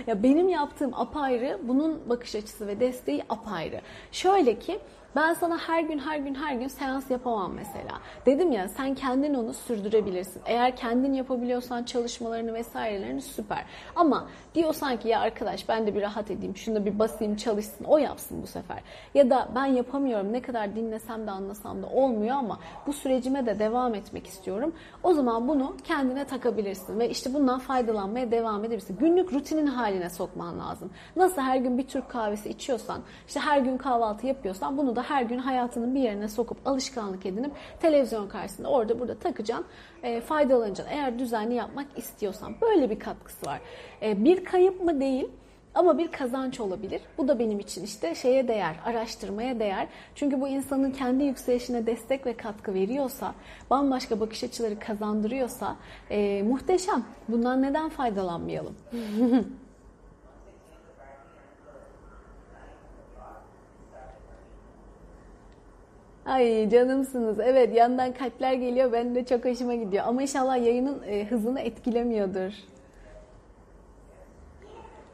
ya benim yaptığım apayrı, bunun bakış açısı ve desteği apayrı. Şöyle ki ben sana her gün her gün her gün seans yapamam mesela. Dedim ya sen kendin onu sürdürebilirsin. Eğer kendin yapabiliyorsan çalışmalarını vesairelerini süper. Ama diyorsan ki ya arkadaş ben de bir rahat edeyim, şunu bir basayım çalışsın, o yapsın bu sefer. Ya da ben yapamıyorum ne kadar dinlesem de anlasam da olmuyor ama bu sürecime de devam etmek istiyorum. O zaman bunu kendine takabilirsin ve işte bundan faydalanmaya devam edebilirsin. Günlük rutinin haline sokman lazım. Nasıl her gün bir Türk kahvesi içiyorsan, işte her gün kahvaltı yapıyorsan bunu da her gün hayatının bir yerine sokup alışkanlık edinip televizyon karşısında orada burada takacaksın, e, faydalanacaksın. Eğer düzenli yapmak istiyorsan böyle bir katkısı var. E, bir kayıp mı değil ama bir kazanç olabilir. Bu da benim için işte şeye değer, araştırmaya değer. Çünkü bu insanın kendi yükselişine destek ve katkı veriyorsa, bambaşka bakış açıları kazandırıyorsa e, muhteşem. Bundan neden faydalanmayalım? Ay canımsınız. Evet yandan kalpler geliyor. Ben de çok hoşuma gidiyor. Ama inşallah yayının e, hızını etkilemiyordur.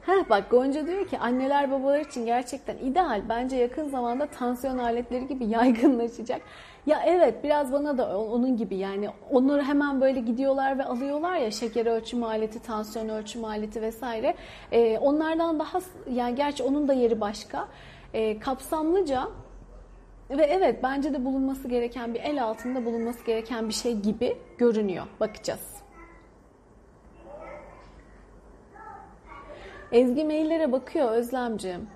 Heh, bak Gonca diyor ki anneler babalar için gerçekten ideal. Bence yakın zamanda tansiyon aletleri gibi yaygınlaşacak. Ya evet biraz bana da onun gibi yani onları hemen böyle gidiyorlar ve alıyorlar ya şeker ölçüm aleti, tansiyon ölçüm aleti vesaire. Ee, onlardan daha yani gerçi onun da yeri başka. Ee, kapsamlıca ve evet bence de bulunması gereken bir el altında bulunması gereken bir şey gibi görünüyor. Bakacağız. Ezgi maillere bakıyor Özlemciğim.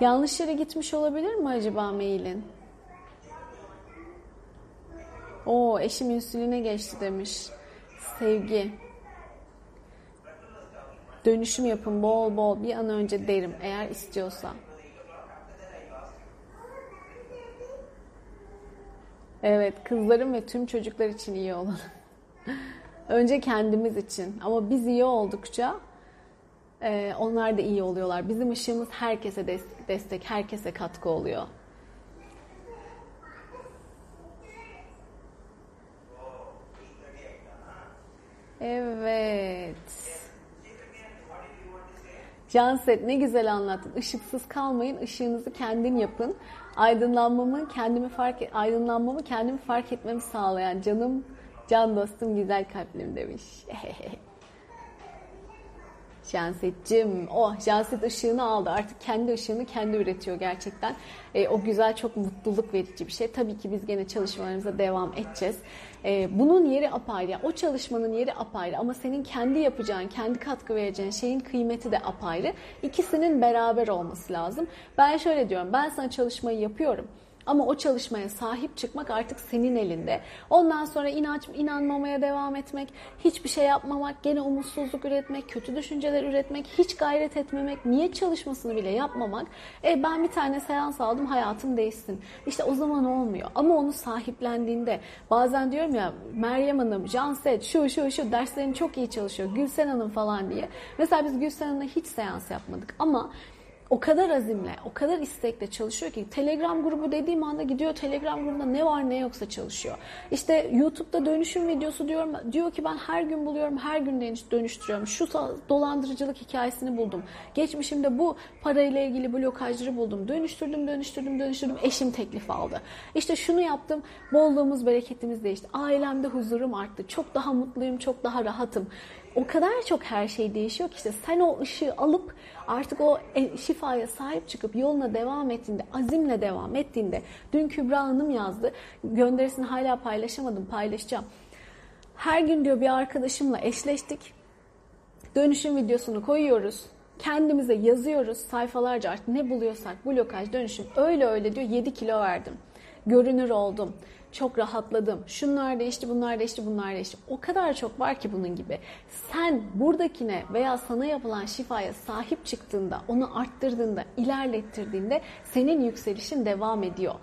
Yanlış yere gitmiş olabilir mi acaba mailin? O eşim insüline geçti demiş. Sevgi. Dönüşüm yapın bol bol bir an önce derim eğer istiyorsa. Evet kızlarım ve tüm çocuklar için iyi olalım. Önce kendimiz için ama biz iyi oldukça e, onlar da iyi oluyorlar. Bizim ışığımız herkese destek, destek herkese katkı oluyor. Evet. Canset ne güzel anlattın. Işıksız kalmayın, ışığınızı kendin yapın. Aydınlanmamı kendimi fark et, aydınlanmamı kendimi fark etmemi sağlayan canım, can dostum, güzel kalplim demiş. Janset'cim, oh Janset ışığını aldı. Artık kendi ışığını kendi üretiyor gerçekten. E, o güzel, çok mutluluk verici bir şey. Tabii ki biz gene çalışmalarımıza devam edeceğiz. E, bunun yeri apayrı. O çalışmanın yeri apayrı. Ama senin kendi yapacağın, kendi katkı vereceğin şeyin kıymeti de apayrı. İkisinin beraber olması lazım. Ben şöyle diyorum, ben sana çalışmayı yapıyorum. Ama o çalışmaya sahip çıkmak artık senin elinde. Ondan sonra inanç, inanmamaya devam etmek, hiçbir şey yapmamak, gene umutsuzluk üretmek, kötü düşünceler üretmek, hiç gayret etmemek, niyet çalışmasını bile yapmamak. E ben bir tane seans aldım hayatım değişsin. İşte o zaman olmuyor. Ama onu sahiplendiğinde bazen diyorum ya Meryem Hanım, Janset şu şu şu derslerini çok iyi çalışıyor. Gülsen Hanım falan diye. Mesela biz Gülsen Hanım'la hiç seans yapmadık ama o kadar azimle, o kadar istekle çalışıyor ki Telegram grubu dediğim anda gidiyor Telegram grubunda ne var ne yoksa çalışıyor. İşte YouTube'da dönüşüm videosu diyorum diyor ki ben her gün buluyorum, her gün dönüştürüyorum. Şu dolandırıcılık hikayesini buldum. Geçmişimde bu parayla ilgili blokajları buldum. Dönüştürdüm, dönüştürdüm, dönüştürdüm. Eşim teklif aldı. İşte şunu yaptım. Bolluğumuz, bereketimiz değişti. Ailemde huzurum arttı. Çok daha mutluyum, çok daha rahatım o kadar çok her şey değişiyor ki işte sen o ışığı alıp artık o şifaya sahip çıkıp yoluna devam ettiğinde, azimle devam ettiğinde, dün Kübra Hanım yazdı, gönderisini hala paylaşamadım, paylaşacağım. Her gün diyor bir arkadaşımla eşleştik, dönüşüm videosunu koyuyoruz, kendimize yazıyoruz sayfalarca artık ne buluyorsak blokaj, dönüşüm öyle öyle diyor 7 kilo verdim. görünür oldum. Çok rahatladım. Şunlar değişti, bunlar değişti, bunlar değişti. O kadar çok var ki bunun gibi. Sen buradakine veya sana yapılan şifaya sahip çıktığında, onu arttırdığında, ilerlettirdiğinde senin yükselişin devam ediyor.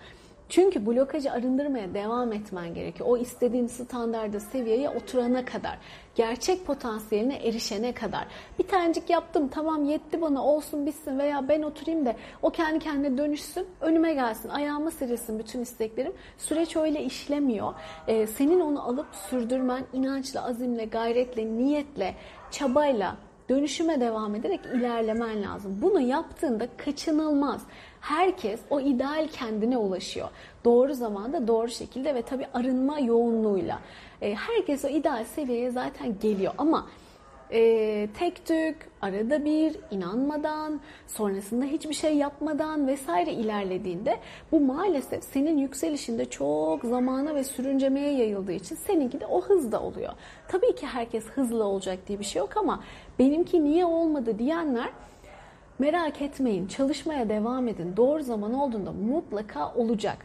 Çünkü blokajı arındırmaya devam etmen gerekiyor. O istediğin standarda seviyeye oturana kadar. Gerçek potansiyeline erişene kadar. Bir tanecik yaptım tamam yetti bana olsun bitsin veya ben oturayım da o kendi kendine dönüşsün önüme gelsin ayağıma serilsin bütün isteklerim. Süreç öyle işlemiyor. Ee, senin onu alıp sürdürmen inançla, azimle, gayretle, niyetle, çabayla dönüşüme devam ederek ilerlemen lazım. Bunu yaptığında kaçınılmaz. Herkes o ideal kendine ulaşıyor. Doğru zamanda, doğru şekilde ve tabii arınma yoğunluğuyla. E, herkes o ideal seviyeye zaten geliyor ama e, tek tük, arada bir, inanmadan, sonrasında hiçbir şey yapmadan vesaire ilerlediğinde bu maalesef senin yükselişinde çok zamana ve sürüncemeye yayıldığı için seninki de o hızda oluyor. Tabii ki herkes hızlı olacak diye bir şey yok ama benimki niye olmadı diyenler merak etmeyin, çalışmaya devam edin. Doğru zaman olduğunda mutlaka olacak.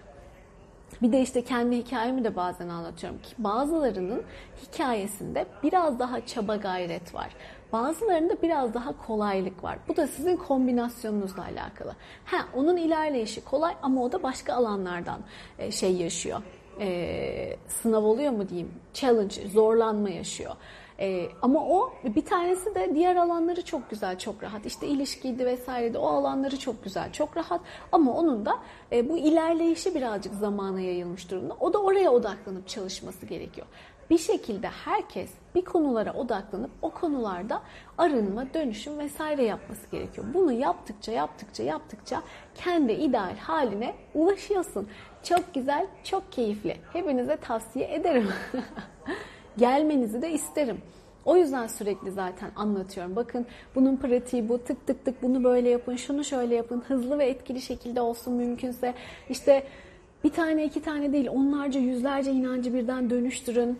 Bir de işte kendi hikayemi de bazen anlatıyorum ki bazılarının hikayesinde biraz daha çaba gayret var. Bazılarında biraz daha kolaylık var. Bu da sizin kombinasyonunuzla alakalı. Ha, onun ilerleyişi kolay ama o da başka alanlardan e, şey yaşıyor. E, sınav oluyor mu diyeyim? Challenge, zorlanma yaşıyor. Ee, ama o bir tanesi de diğer alanları çok güzel, çok rahat. İşte ilişkiydi vesaireydi o alanları çok güzel, çok rahat. Ama onun da e, bu ilerleyişi birazcık zamana yayılmış durumda. O da oraya odaklanıp çalışması gerekiyor. Bir şekilde herkes bir konulara odaklanıp o konularda arınma, dönüşüm vesaire yapması gerekiyor. Bunu yaptıkça, yaptıkça, yaptıkça kendi ideal haline ulaşıyorsun. Çok güzel, çok keyifli. Hepinize tavsiye ederim. gelmenizi de isterim. O yüzden sürekli zaten anlatıyorum. Bakın bunun pratiği bu tık tık tık bunu böyle yapın, şunu şöyle yapın. Hızlı ve etkili şekilde olsun mümkünse. İşte bir tane iki tane değil onlarca yüzlerce inancı birden dönüştürün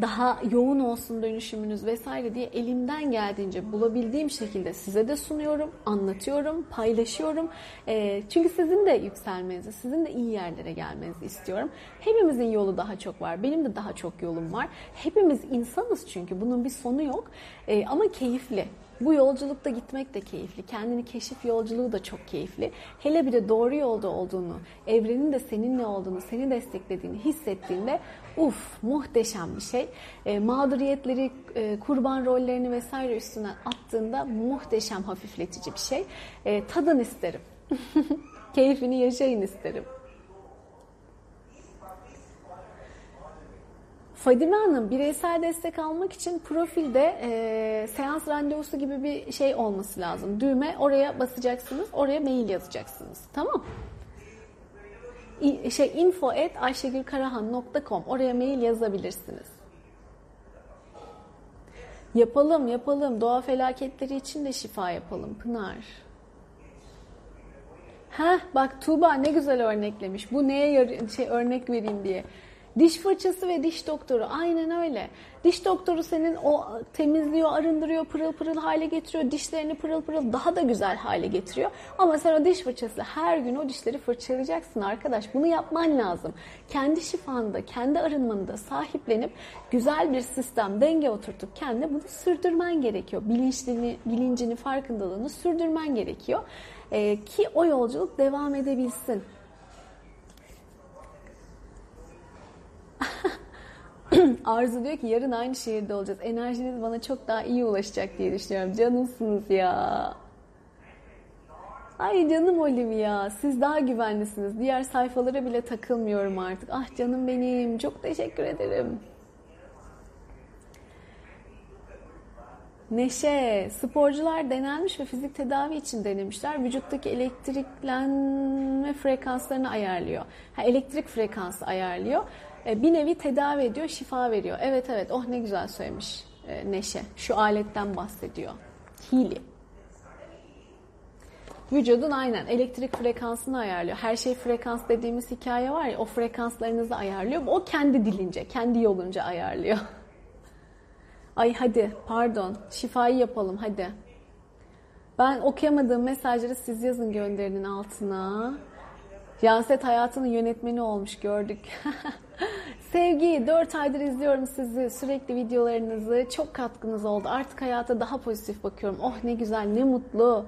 daha yoğun olsun dönüşümünüz vesaire diye elimden geldiğince bulabildiğim şekilde size de sunuyorum, anlatıyorum, paylaşıyorum. E, çünkü sizin de yükselmenizi, sizin de iyi yerlere gelmenizi istiyorum. Hepimizin yolu daha çok var. Benim de daha çok yolum var. Hepimiz insanız çünkü bunun bir sonu yok. E, ama keyifli. Bu yolculukta gitmek de keyifli. Kendini keşif yolculuğu da çok keyifli. Hele bir de doğru yolda olduğunu, evrenin de seninle olduğunu, seni desteklediğini hissettiğinde uf muhteşem bir şey. E, mağduriyetleri, e, kurban rollerini vesaire üstüne attığında muhteşem hafifletici bir şey. E, tadın isterim. Keyfini yaşayın isterim. Fadime Hanım bireysel destek almak için profilde e, seans randevusu gibi bir şey olması lazım. Düğme oraya basacaksınız, oraya mail yazacaksınız. Tamam İ, şey info at ayşegülkarahan.com oraya mail yazabilirsiniz. Yapalım yapalım. Doğa felaketleri için de şifa yapalım Pınar. Heh bak Tuğba ne güzel örneklemiş. Bu neye şey örnek vereyim diye. Diş fırçası ve diş doktoru aynen öyle. Diş doktoru senin o temizliyor, arındırıyor, pırıl pırıl hale getiriyor. Dişlerini pırıl pırıl daha da güzel hale getiriyor. Ama sen o diş fırçası her gün o dişleri fırçalayacaksın arkadaş. Bunu yapman lazım. Kendi şifanda, kendi arınmanında sahiplenip güzel bir sistem, denge oturtup kendine bunu sürdürmen gerekiyor. Bilinçlini, bilincini, farkındalığını sürdürmen gerekiyor. Ee, ki o yolculuk devam edebilsin. Arzu diyor ki yarın aynı şehirde olacağız. Enerjiniz bana çok daha iyi ulaşacak diye düşünüyorum. Canımsınız ya. Ay canım Olivia, siz daha güvenlisiniz. Diğer sayfalara bile takılmıyorum artık. Ah canım benim, çok teşekkür ederim. Neşe, sporcular denenmiş ve fizik tedavi için denemişler. Vücuttaki elektriklenme frekanslarını ayarlıyor. Ha, elektrik frekansı ayarlıyor. E, bir nevi tedavi ediyor, şifa veriyor. Evet evet, oh ne güzel söylemiş e, Neşe. Şu aletten bahsediyor. Healy. Vücudun aynen elektrik frekansını ayarlıyor. Her şey frekans dediğimiz hikaye var ya, o frekanslarınızı ayarlıyor. O kendi dilince, kendi yolunca ayarlıyor. Ay hadi pardon şifayı yapalım hadi. Ben okuyamadığım mesajları siz yazın gönderinin altına. Janset hayatının yönetmeni olmuş gördük. Sevgi 4 aydır izliyorum sizi. Sürekli videolarınızı. Çok katkınız oldu. Artık hayata daha pozitif bakıyorum. Oh ne güzel ne mutlu.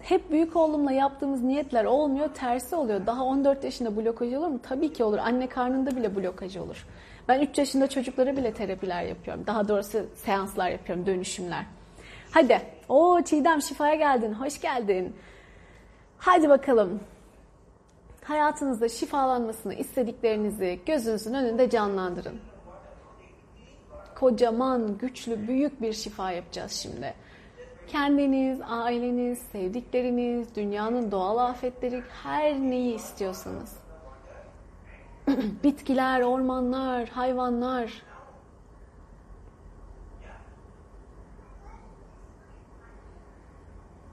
Hep büyük oğlumla yaptığımız niyetler olmuyor, tersi oluyor. Daha 14 yaşında blokaj olur mu? Tabii ki olur. Anne karnında bile blokaj olur. Ben 3 yaşında çocuklara bile terapiler yapıyorum. Daha doğrusu seanslar yapıyorum, dönüşümler. Hadi. Oo Çiğdem şifaya geldin. Hoş geldin. Hadi bakalım. Hayatınızda şifalanmasını istediklerinizi gözünüzün önünde canlandırın. Kocaman, güçlü, büyük bir şifa yapacağız şimdi. Kendiniz, aileniz, sevdikleriniz, dünyanın doğal afetleri, her neyi istiyorsanız. Bitkiler, ormanlar, hayvanlar.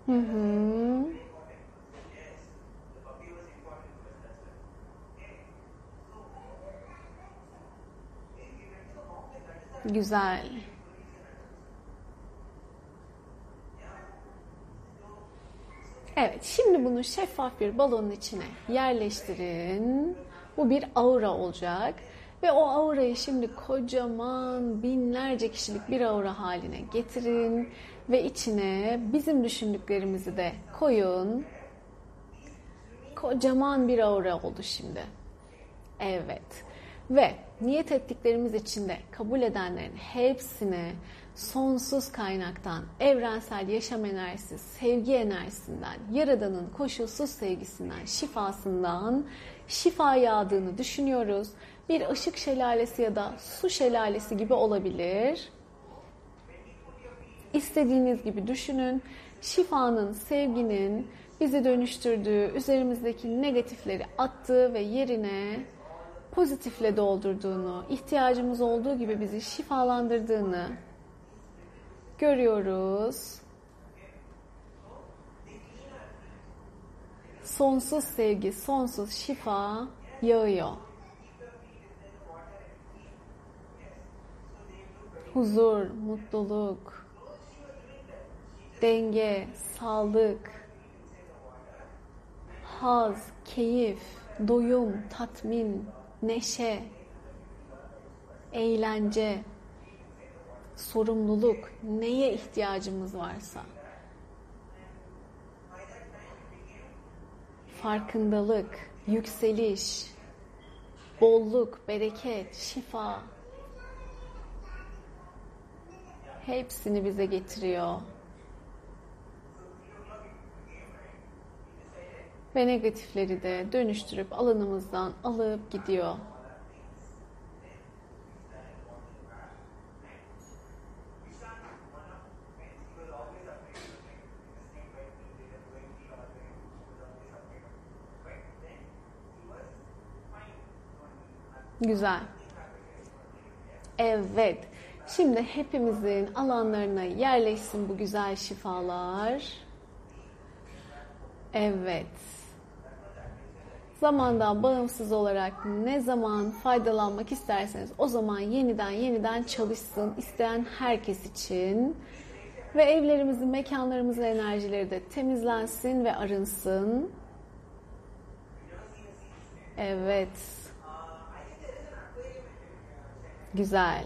Hı hı. Güzel. Evet, şimdi bunu şeffaf bir balonun içine yerleştirin. Bu bir aura olacak. Ve o aurayı şimdi kocaman binlerce kişilik bir aura haline getirin. Ve içine bizim düşündüklerimizi de koyun. Kocaman bir aura oldu şimdi. Evet. Ve niyet ettiklerimiz için de kabul edenlerin hepsine sonsuz kaynaktan, evrensel yaşam enerjisi, sevgi enerjisinden, Yaradan'ın koşulsuz sevgisinden, şifasından şifa yağdığını düşünüyoruz. Bir ışık şelalesi ya da su şelalesi gibi olabilir. İstediğiniz gibi düşünün. Şifanın, sevginin bizi dönüştürdüğü, üzerimizdeki negatifleri attığı ve yerine pozitifle doldurduğunu, ihtiyacımız olduğu gibi bizi şifalandırdığını görüyoruz. Sonsuz sevgi, sonsuz şifa yağıyor. Huzur, mutluluk, denge, sağlık, haz, keyif, doyum, tatmin, neşe, eğlence, sorumluluk, neye ihtiyacımız varsa. Farkındalık, yükseliş, bolluk, bereket, şifa. Hepsini bize getiriyor. Ve negatifleri de dönüştürüp alanımızdan alıp gidiyor. Güzel. Evet. Şimdi hepimizin alanlarına yerleşsin bu güzel şifalar. Evet. Zamandan bağımsız olarak ne zaman faydalanmak isterseniz o zaman yeniden yeniden çalışsın isteyen herkes için. Ve evlerimizin, mekanlarımızın enerjileri de temizlensin ve arınsın. Evet. Güzel.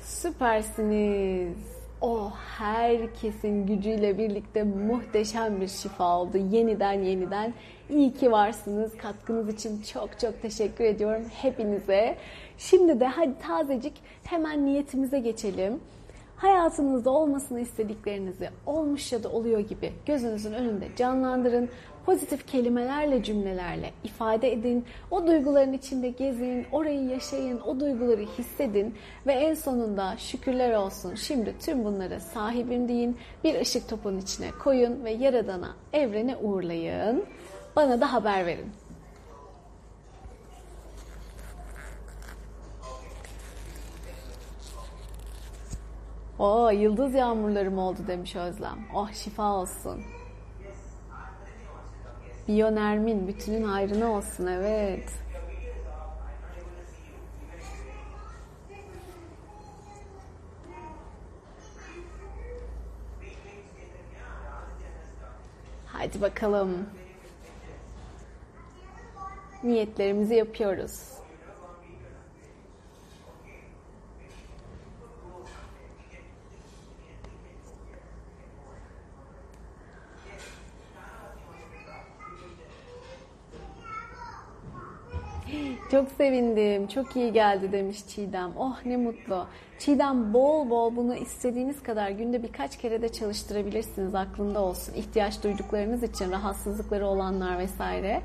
Süpersiniz. O herkesin gücüyle birlikte muhteşem bir şifa oldu. Yeniden yeniden. İyi ki varsınız. Katkınız için çok çok teşekkür ediyorum hepinize. Şimdi de hadi tazecik hemen niyetimize geçelim. Hayatınızda olmasını istediklerinizi olmuş ya da oluyor gibi gözünüzün önünde canlandırın. Pozitif kelimelerle, cümlelerle ifade edin. O duyguların içinde gezin, orayı yaşayın, o duyguları hissedin ve en sonunda şükürler olsun. Şimdi tüm bunları sahibim deyin. Bir ışık topun içine koyun ve Yaradan'a, evrene uğurlayın. Bana da haber verin. Oo, yıldız yağmurlarım oldu demiş Özlem. Oh şifa olsun. Biyonermin bütünün hayrına olsun evet. Hadi bakalım. Niyetlerimizi yapıyoruz. Çok sevindim. Çok iyi geldi demiş Çiğdem. Oh ne mutlu. Çiğdem bol bol bunu istediğiniz kadar günde birkaç kere de çalıştırabilirsiniz. Aklında olsun. İhtiyaç duyduklarınız için rahatsızlıkları olanlar vesaire.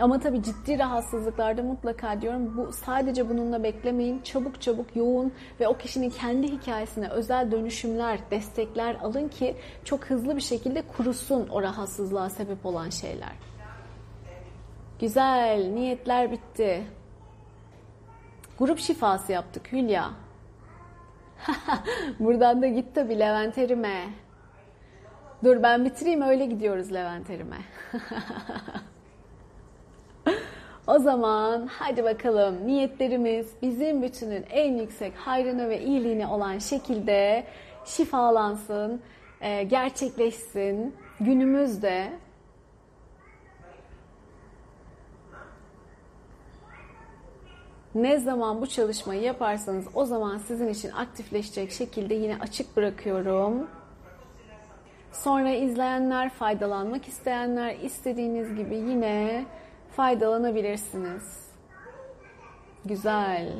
Ama tabii ciddi rahatsızlıklarda mutlaka diyorum bu sadece bununla beklemeyin. Çabuk çabuk yoğun ve o kişinin kendi hikayesine özel dönüşümler, destekler alın ki çok hızlı bir şekilde kurusun o rahatsızlığa sebep olan şeyler. Güzel, niyetler bitti. Grup şifası yaptık Hülya. Buradan da git tabii Levent Erim'e. Dur ben bitireyim öyle gidiyoruz Levent Erim'e. o zaman hadi bakalım niyetlerimiz bizim bütünün en yüksek hayrına ve iyiliğine olan şekilde şifalansın, e, gerçekleşsin. Günümüzde Ne zaman bu çalışmayı yaparsanız o zaman sizin için aktifleşecek şekilde yine açık bırakıyorum. Sonra izleyenler, faydalanmak isteyenler istediğiniz gibi yine faydalanabilirsiniz. Güzel.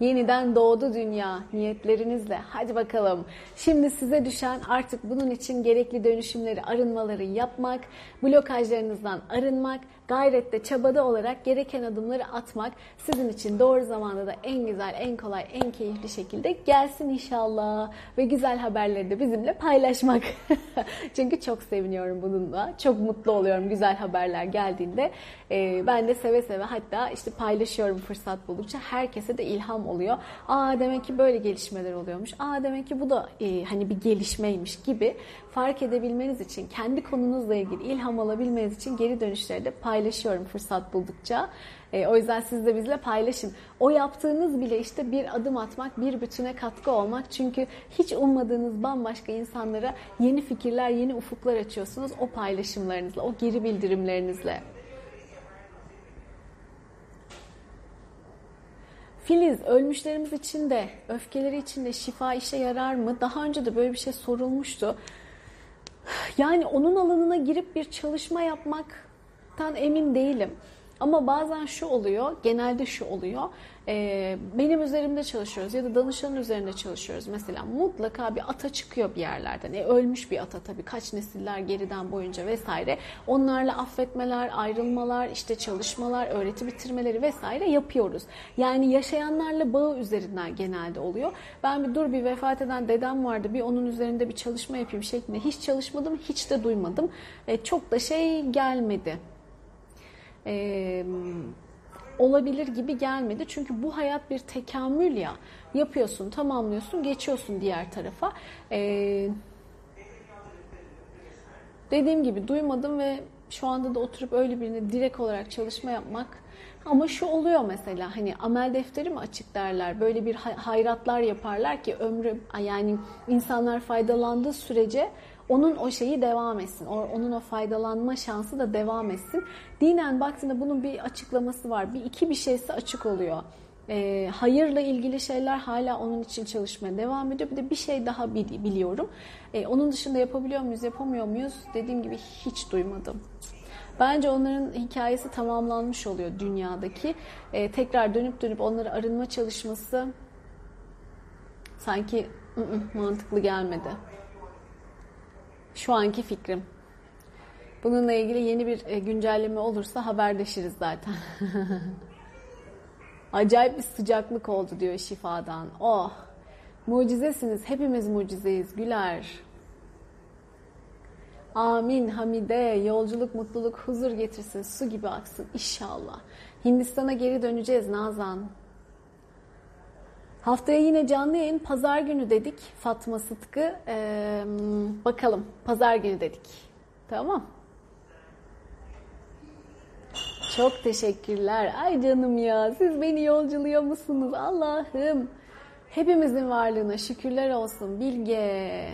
Yeniden doğdu dünya niyetlerinizle. Hadi bakalım. Şimdi size düşen artık bunun için gerekli dönüşümleri, arınmaları yapmak, blokajlarınızdan arınmak, gayrette, çabada olarak gereken adımları atmak sizin için doğru zamanda da en güzel, en kolay, en keyifli şekilde gelsin inşallah. Ve güzel haberleri de bizimle paylaşmak. Çünkü çok seviniyorum bununla. Çok mutlu oluyorum güzel haberler geldiğinde. Ee, ben de seve seve hatta işte paylaşıyorum fırsat buldukça. Herkese de ilham oluyor. Aa demek ki böyle gelişmeler oluyormuş. Aa demek ki bu da e, hani bir gelişmeymiş gibi fark edebilmeniz için, kendi konunuzla ilgili ilham alabilmeniz için geri dönüşleri de paylaşıyorum fırsat buldukça. E, o yüzden siz de bizle paylaşın. O yaptığınız bile işte bir adım atmak, bir bütüne katkı olmak. Çünkü hiç ummadığınız bambaşka insanlara yeni fikirler, yeni ufuklar açıyorsunuz o paylaşımlarınızla, o geri bildirimlerinizle. Filiz, ölmüşlerimiz için de, öfkeleri için de şifa işe yarar mı? Daha önce de böyle bir şey sorulmuştu. Yani onun alanına girip bir çalışma yapmaktan emin değilim. Ama bazen şu oluyor, genelde şu oluyor. E, benim üzerimde çalışıyoruz ya da danışanın üzerinde çalışıyoruz. Mesela mutlaka bir ata çıkıyor bir yerlerden. E, ölmüş bir ata tabii kaç nesiller geriden boyunca vesaire. Onlarla affetmeler, ayrılmalar, işte çalışmalar, öğreti bitirmeleri vesaire yapıyoruz. Yani yaşayanlarla bağı üzerinden genelde oluyor. Ben bir dur bir vefat eden dedem vardı bir onun üzerinde bir çalışma yapayım şeklinde hiç çalışmadım, hiç de duymadım. E, çok da şey gelmedi. Eee olabilir gibi gelmedi. Çünkü bu hayat bir tekamül ya. Yapıyorsun, tamamlıyorsun, geçiyorsun diğer tarafa. Ee, dediğim gibi duymadım ve şu anda da oturup öyle birine direkt olarak çalışma yapmak ama şu oluyor mesela hani amel defteri mi açık derler. Böyle bir hayratlar yaparlar ki ömrü yani insanlar faydalandığı sürece onun o şeyi devam etsin. Onun o faydalanma şansı da devam etsin. Dinen baktığında bunun bir açıklaması var. Bir iki bir şeysi açık oluyor. E, hayırla ilgili şeyler hala onun için çalışmaya devam ediyor. Bir de bir şey daha biliyorum. E, onun dışında yapabiliyor muyuz, yapamıyor muyuz? Dediğim gibi hiç duymadım. Bence onların hikayesi tamamlanmış oluyor dünyadaki. E, tekrar dönüp dönüp onları arınma çalışması sanki ı -ı, mantıklı gelmedi. Şu anki fikrim. Bununla ilgili yeni bir e, güncelleme olursa haberleşiriz zaten. Acayip bir sıcaklık oldu diyor şifadan. Oh! Mucizesiniz. Hepimiz mucizeyiz. Güler. Amin Hamide. Yolculuk, mutluluk, huzur getirsin. Su gibi aksın inşallah. Hindistan'a geri döneceğiz Nazan. Haftaya yine canlı yayın pazar günü dedik Fatma Sıtkı. Ee, bakalım pazar günü dedik. Tamam. Çok teşekkürler. Ay canım ya siz beni yolculuyor musunuz Allah'ım. Hepimizin varlığına şükürler olsun Bilge.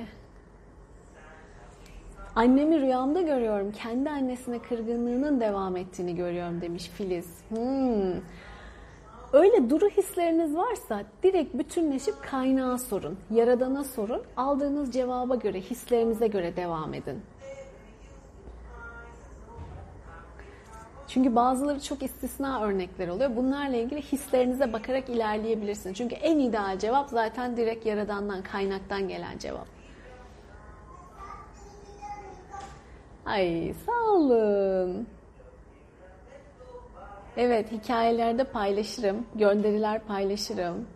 Annemi rüyamda görüyorum. Kendi annesine kırgınlığının devam ettiğini görüyorum demiş Filiz. Hmm. Öyle duru hisleriniz varsa direkt bütünleşip kaynağa sorun, yaradana sorun. Aldığınız cevaba göre, hislerinize göre devam edin. Çünkü bazıları çok istisna örnekler oluyor. Bunlarla ilgili hislerinize bakarak ilerleyebilirsiniz. Çünkü en ideal cevap zaten direkt yaradandan, kaynaktan gelen cevap. Ay sağ olun. Evet hikayelerde paylaşırım. Gönderiler paylaşırım.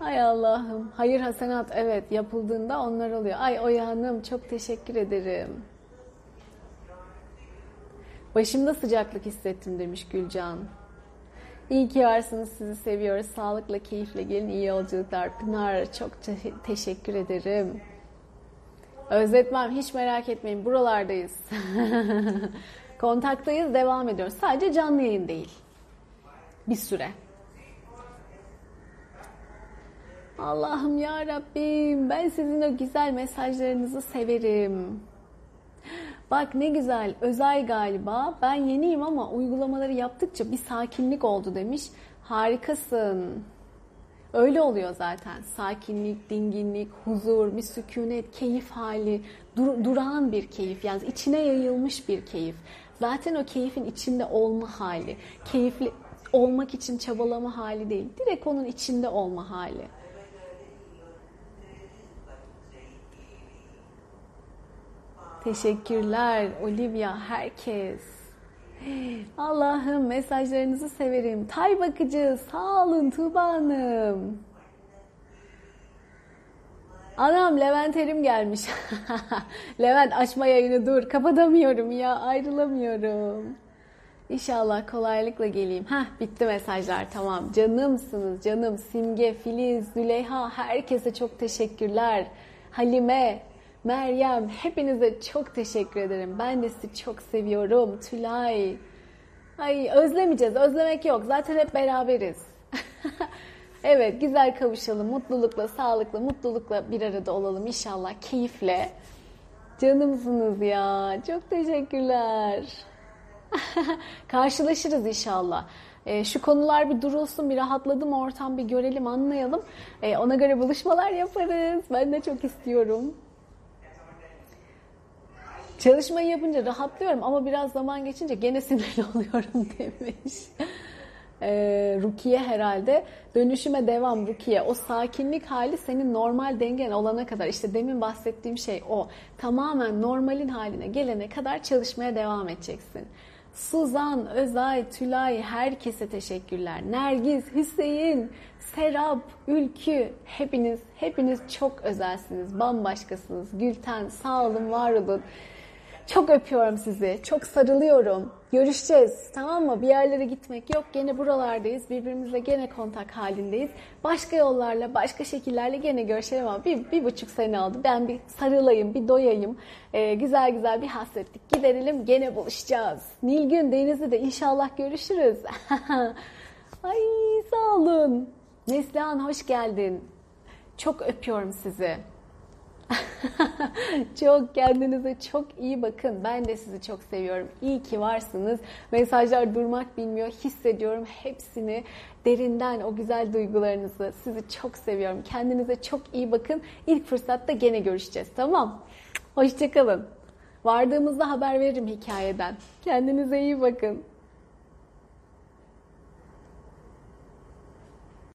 Ay Allah'ım. Hayır hasenat evet yapıldığında onlar oluyor. Ay Oya Hanım çok teşekkür ederim. Başımda sıcaklık hissettim demiş Gülcan. İyi ki varsınız sizi seviyoruz. Sağlıkla keyifle gelin iyi yolculuklar. Pınar çok te- teşekkür ederim. Özletmem hiç merak etmeyin buralardayız. Kontaktayız devam ediyoruz. Sadece canlı yayın değil. Bir süre. Allah'ım ya Rabbim ben sizin o güzel mesajlarınızı severim. Bak ne güzel Özay galiba ben yeniyim ama uygulamaları yaptıkça bir sakinlik oldu demiş. Harikasın. Öyle oluyor zaten. Sakinlik, dinginlik, huzur, bir sükunet, keyif hali, dur- durağan bir keyif. Yani içine yayılmış bir keyif. Zaten o keyfin içinde olma hali. Keyifli olmak için çabalama hali değil. Direkt onun içinde olma hali. Teşekkürler Olivia herkes. Allah'ım mesajlarınızı severim. Tay bakıcı sağ olun Tuğba Hanım. Anam Levent Erim gelmiş. Levent açma yayını dur. Kapatamıyorum ya ayrılamıyorum. İnşallah kolaylıkla geleyim. Heh bitti mesajlar tamam. Canımsınız canım. Simge, Filiz, Züleyha herkese çok teşekkürler. Halime, Meryem hepinize çok teşekkür ederim. Ben de sizi çok seviyorum. Tülay. Ay özlemeyeceğiz. Özlemek yok. Zaten hep beraberiz. evet güzel kavuşalım. Mutlulukla, sağlıkla, mutlulukla bir arada olalım inşallah. Keyifle. Canımsınız ya. Çok teşekkürler. Karşılaşırız inşallah. E, şu konular bir durulsun, bir rahatladım ortam bir görelim, anlayalım. E, ona göre buluşmalar yaparız. Ben de çok istiyorum. Çalışmayı yapınca rahatlıyorum ama biraz zaman geçince gene sinirli oluyorum demiş. Ee, Rukiye herhalde. Dönüşüme devam Rukiye. O sakinlik hali senin normal dengen olana kadar işte demin bahsettiğim şey o. Tamamen normalin haline gelene kadar çalışmaya devam edeceksin. Suzan, Özay, Tülay herkese teşekkürler. Nergis, Hüseyin, Serap, Ülkü hepiniz hepiniz çok özelsiniz. Bambaşkasınız. Gülten sağ olun, var olun. Çok öpüyorum sizi. Çok sarılıyorum. Görüşeceğiz. Tamam mı? Bir yerlere gitmek yok. Gene buralardayız. Birbirimizle gene kontak halindeyiz. Başka yollarla, başka şekillerle gene görüşelim ama bir, bir buçuk sene oldu. Ben bir sarılayım, bir doyayım. Ee, güzel güzel bir hasretlik giderelim. Gene buluşacağız. Nilgün, Denizli de inşallah görüşürüz. Ay sağ olun. Neslihan hoş geldin. Çok öpüyorum sizi. çok kendinize çok iyi bakın. Ben de sizi çok seviyorum. İyi ki varsınız. Mesajlar durmak bilmiyor. Hissediyorum hepsini. Derinden o güzel duygularınızı. Sizi çok seviyorum. Kendinize çok iyi bakın. İlk fırsatta gene görüşeceğiz. Tamam. Hoşçakalın. Vardığımızda haber veririm hikayeden. Kendinize iyi bakın.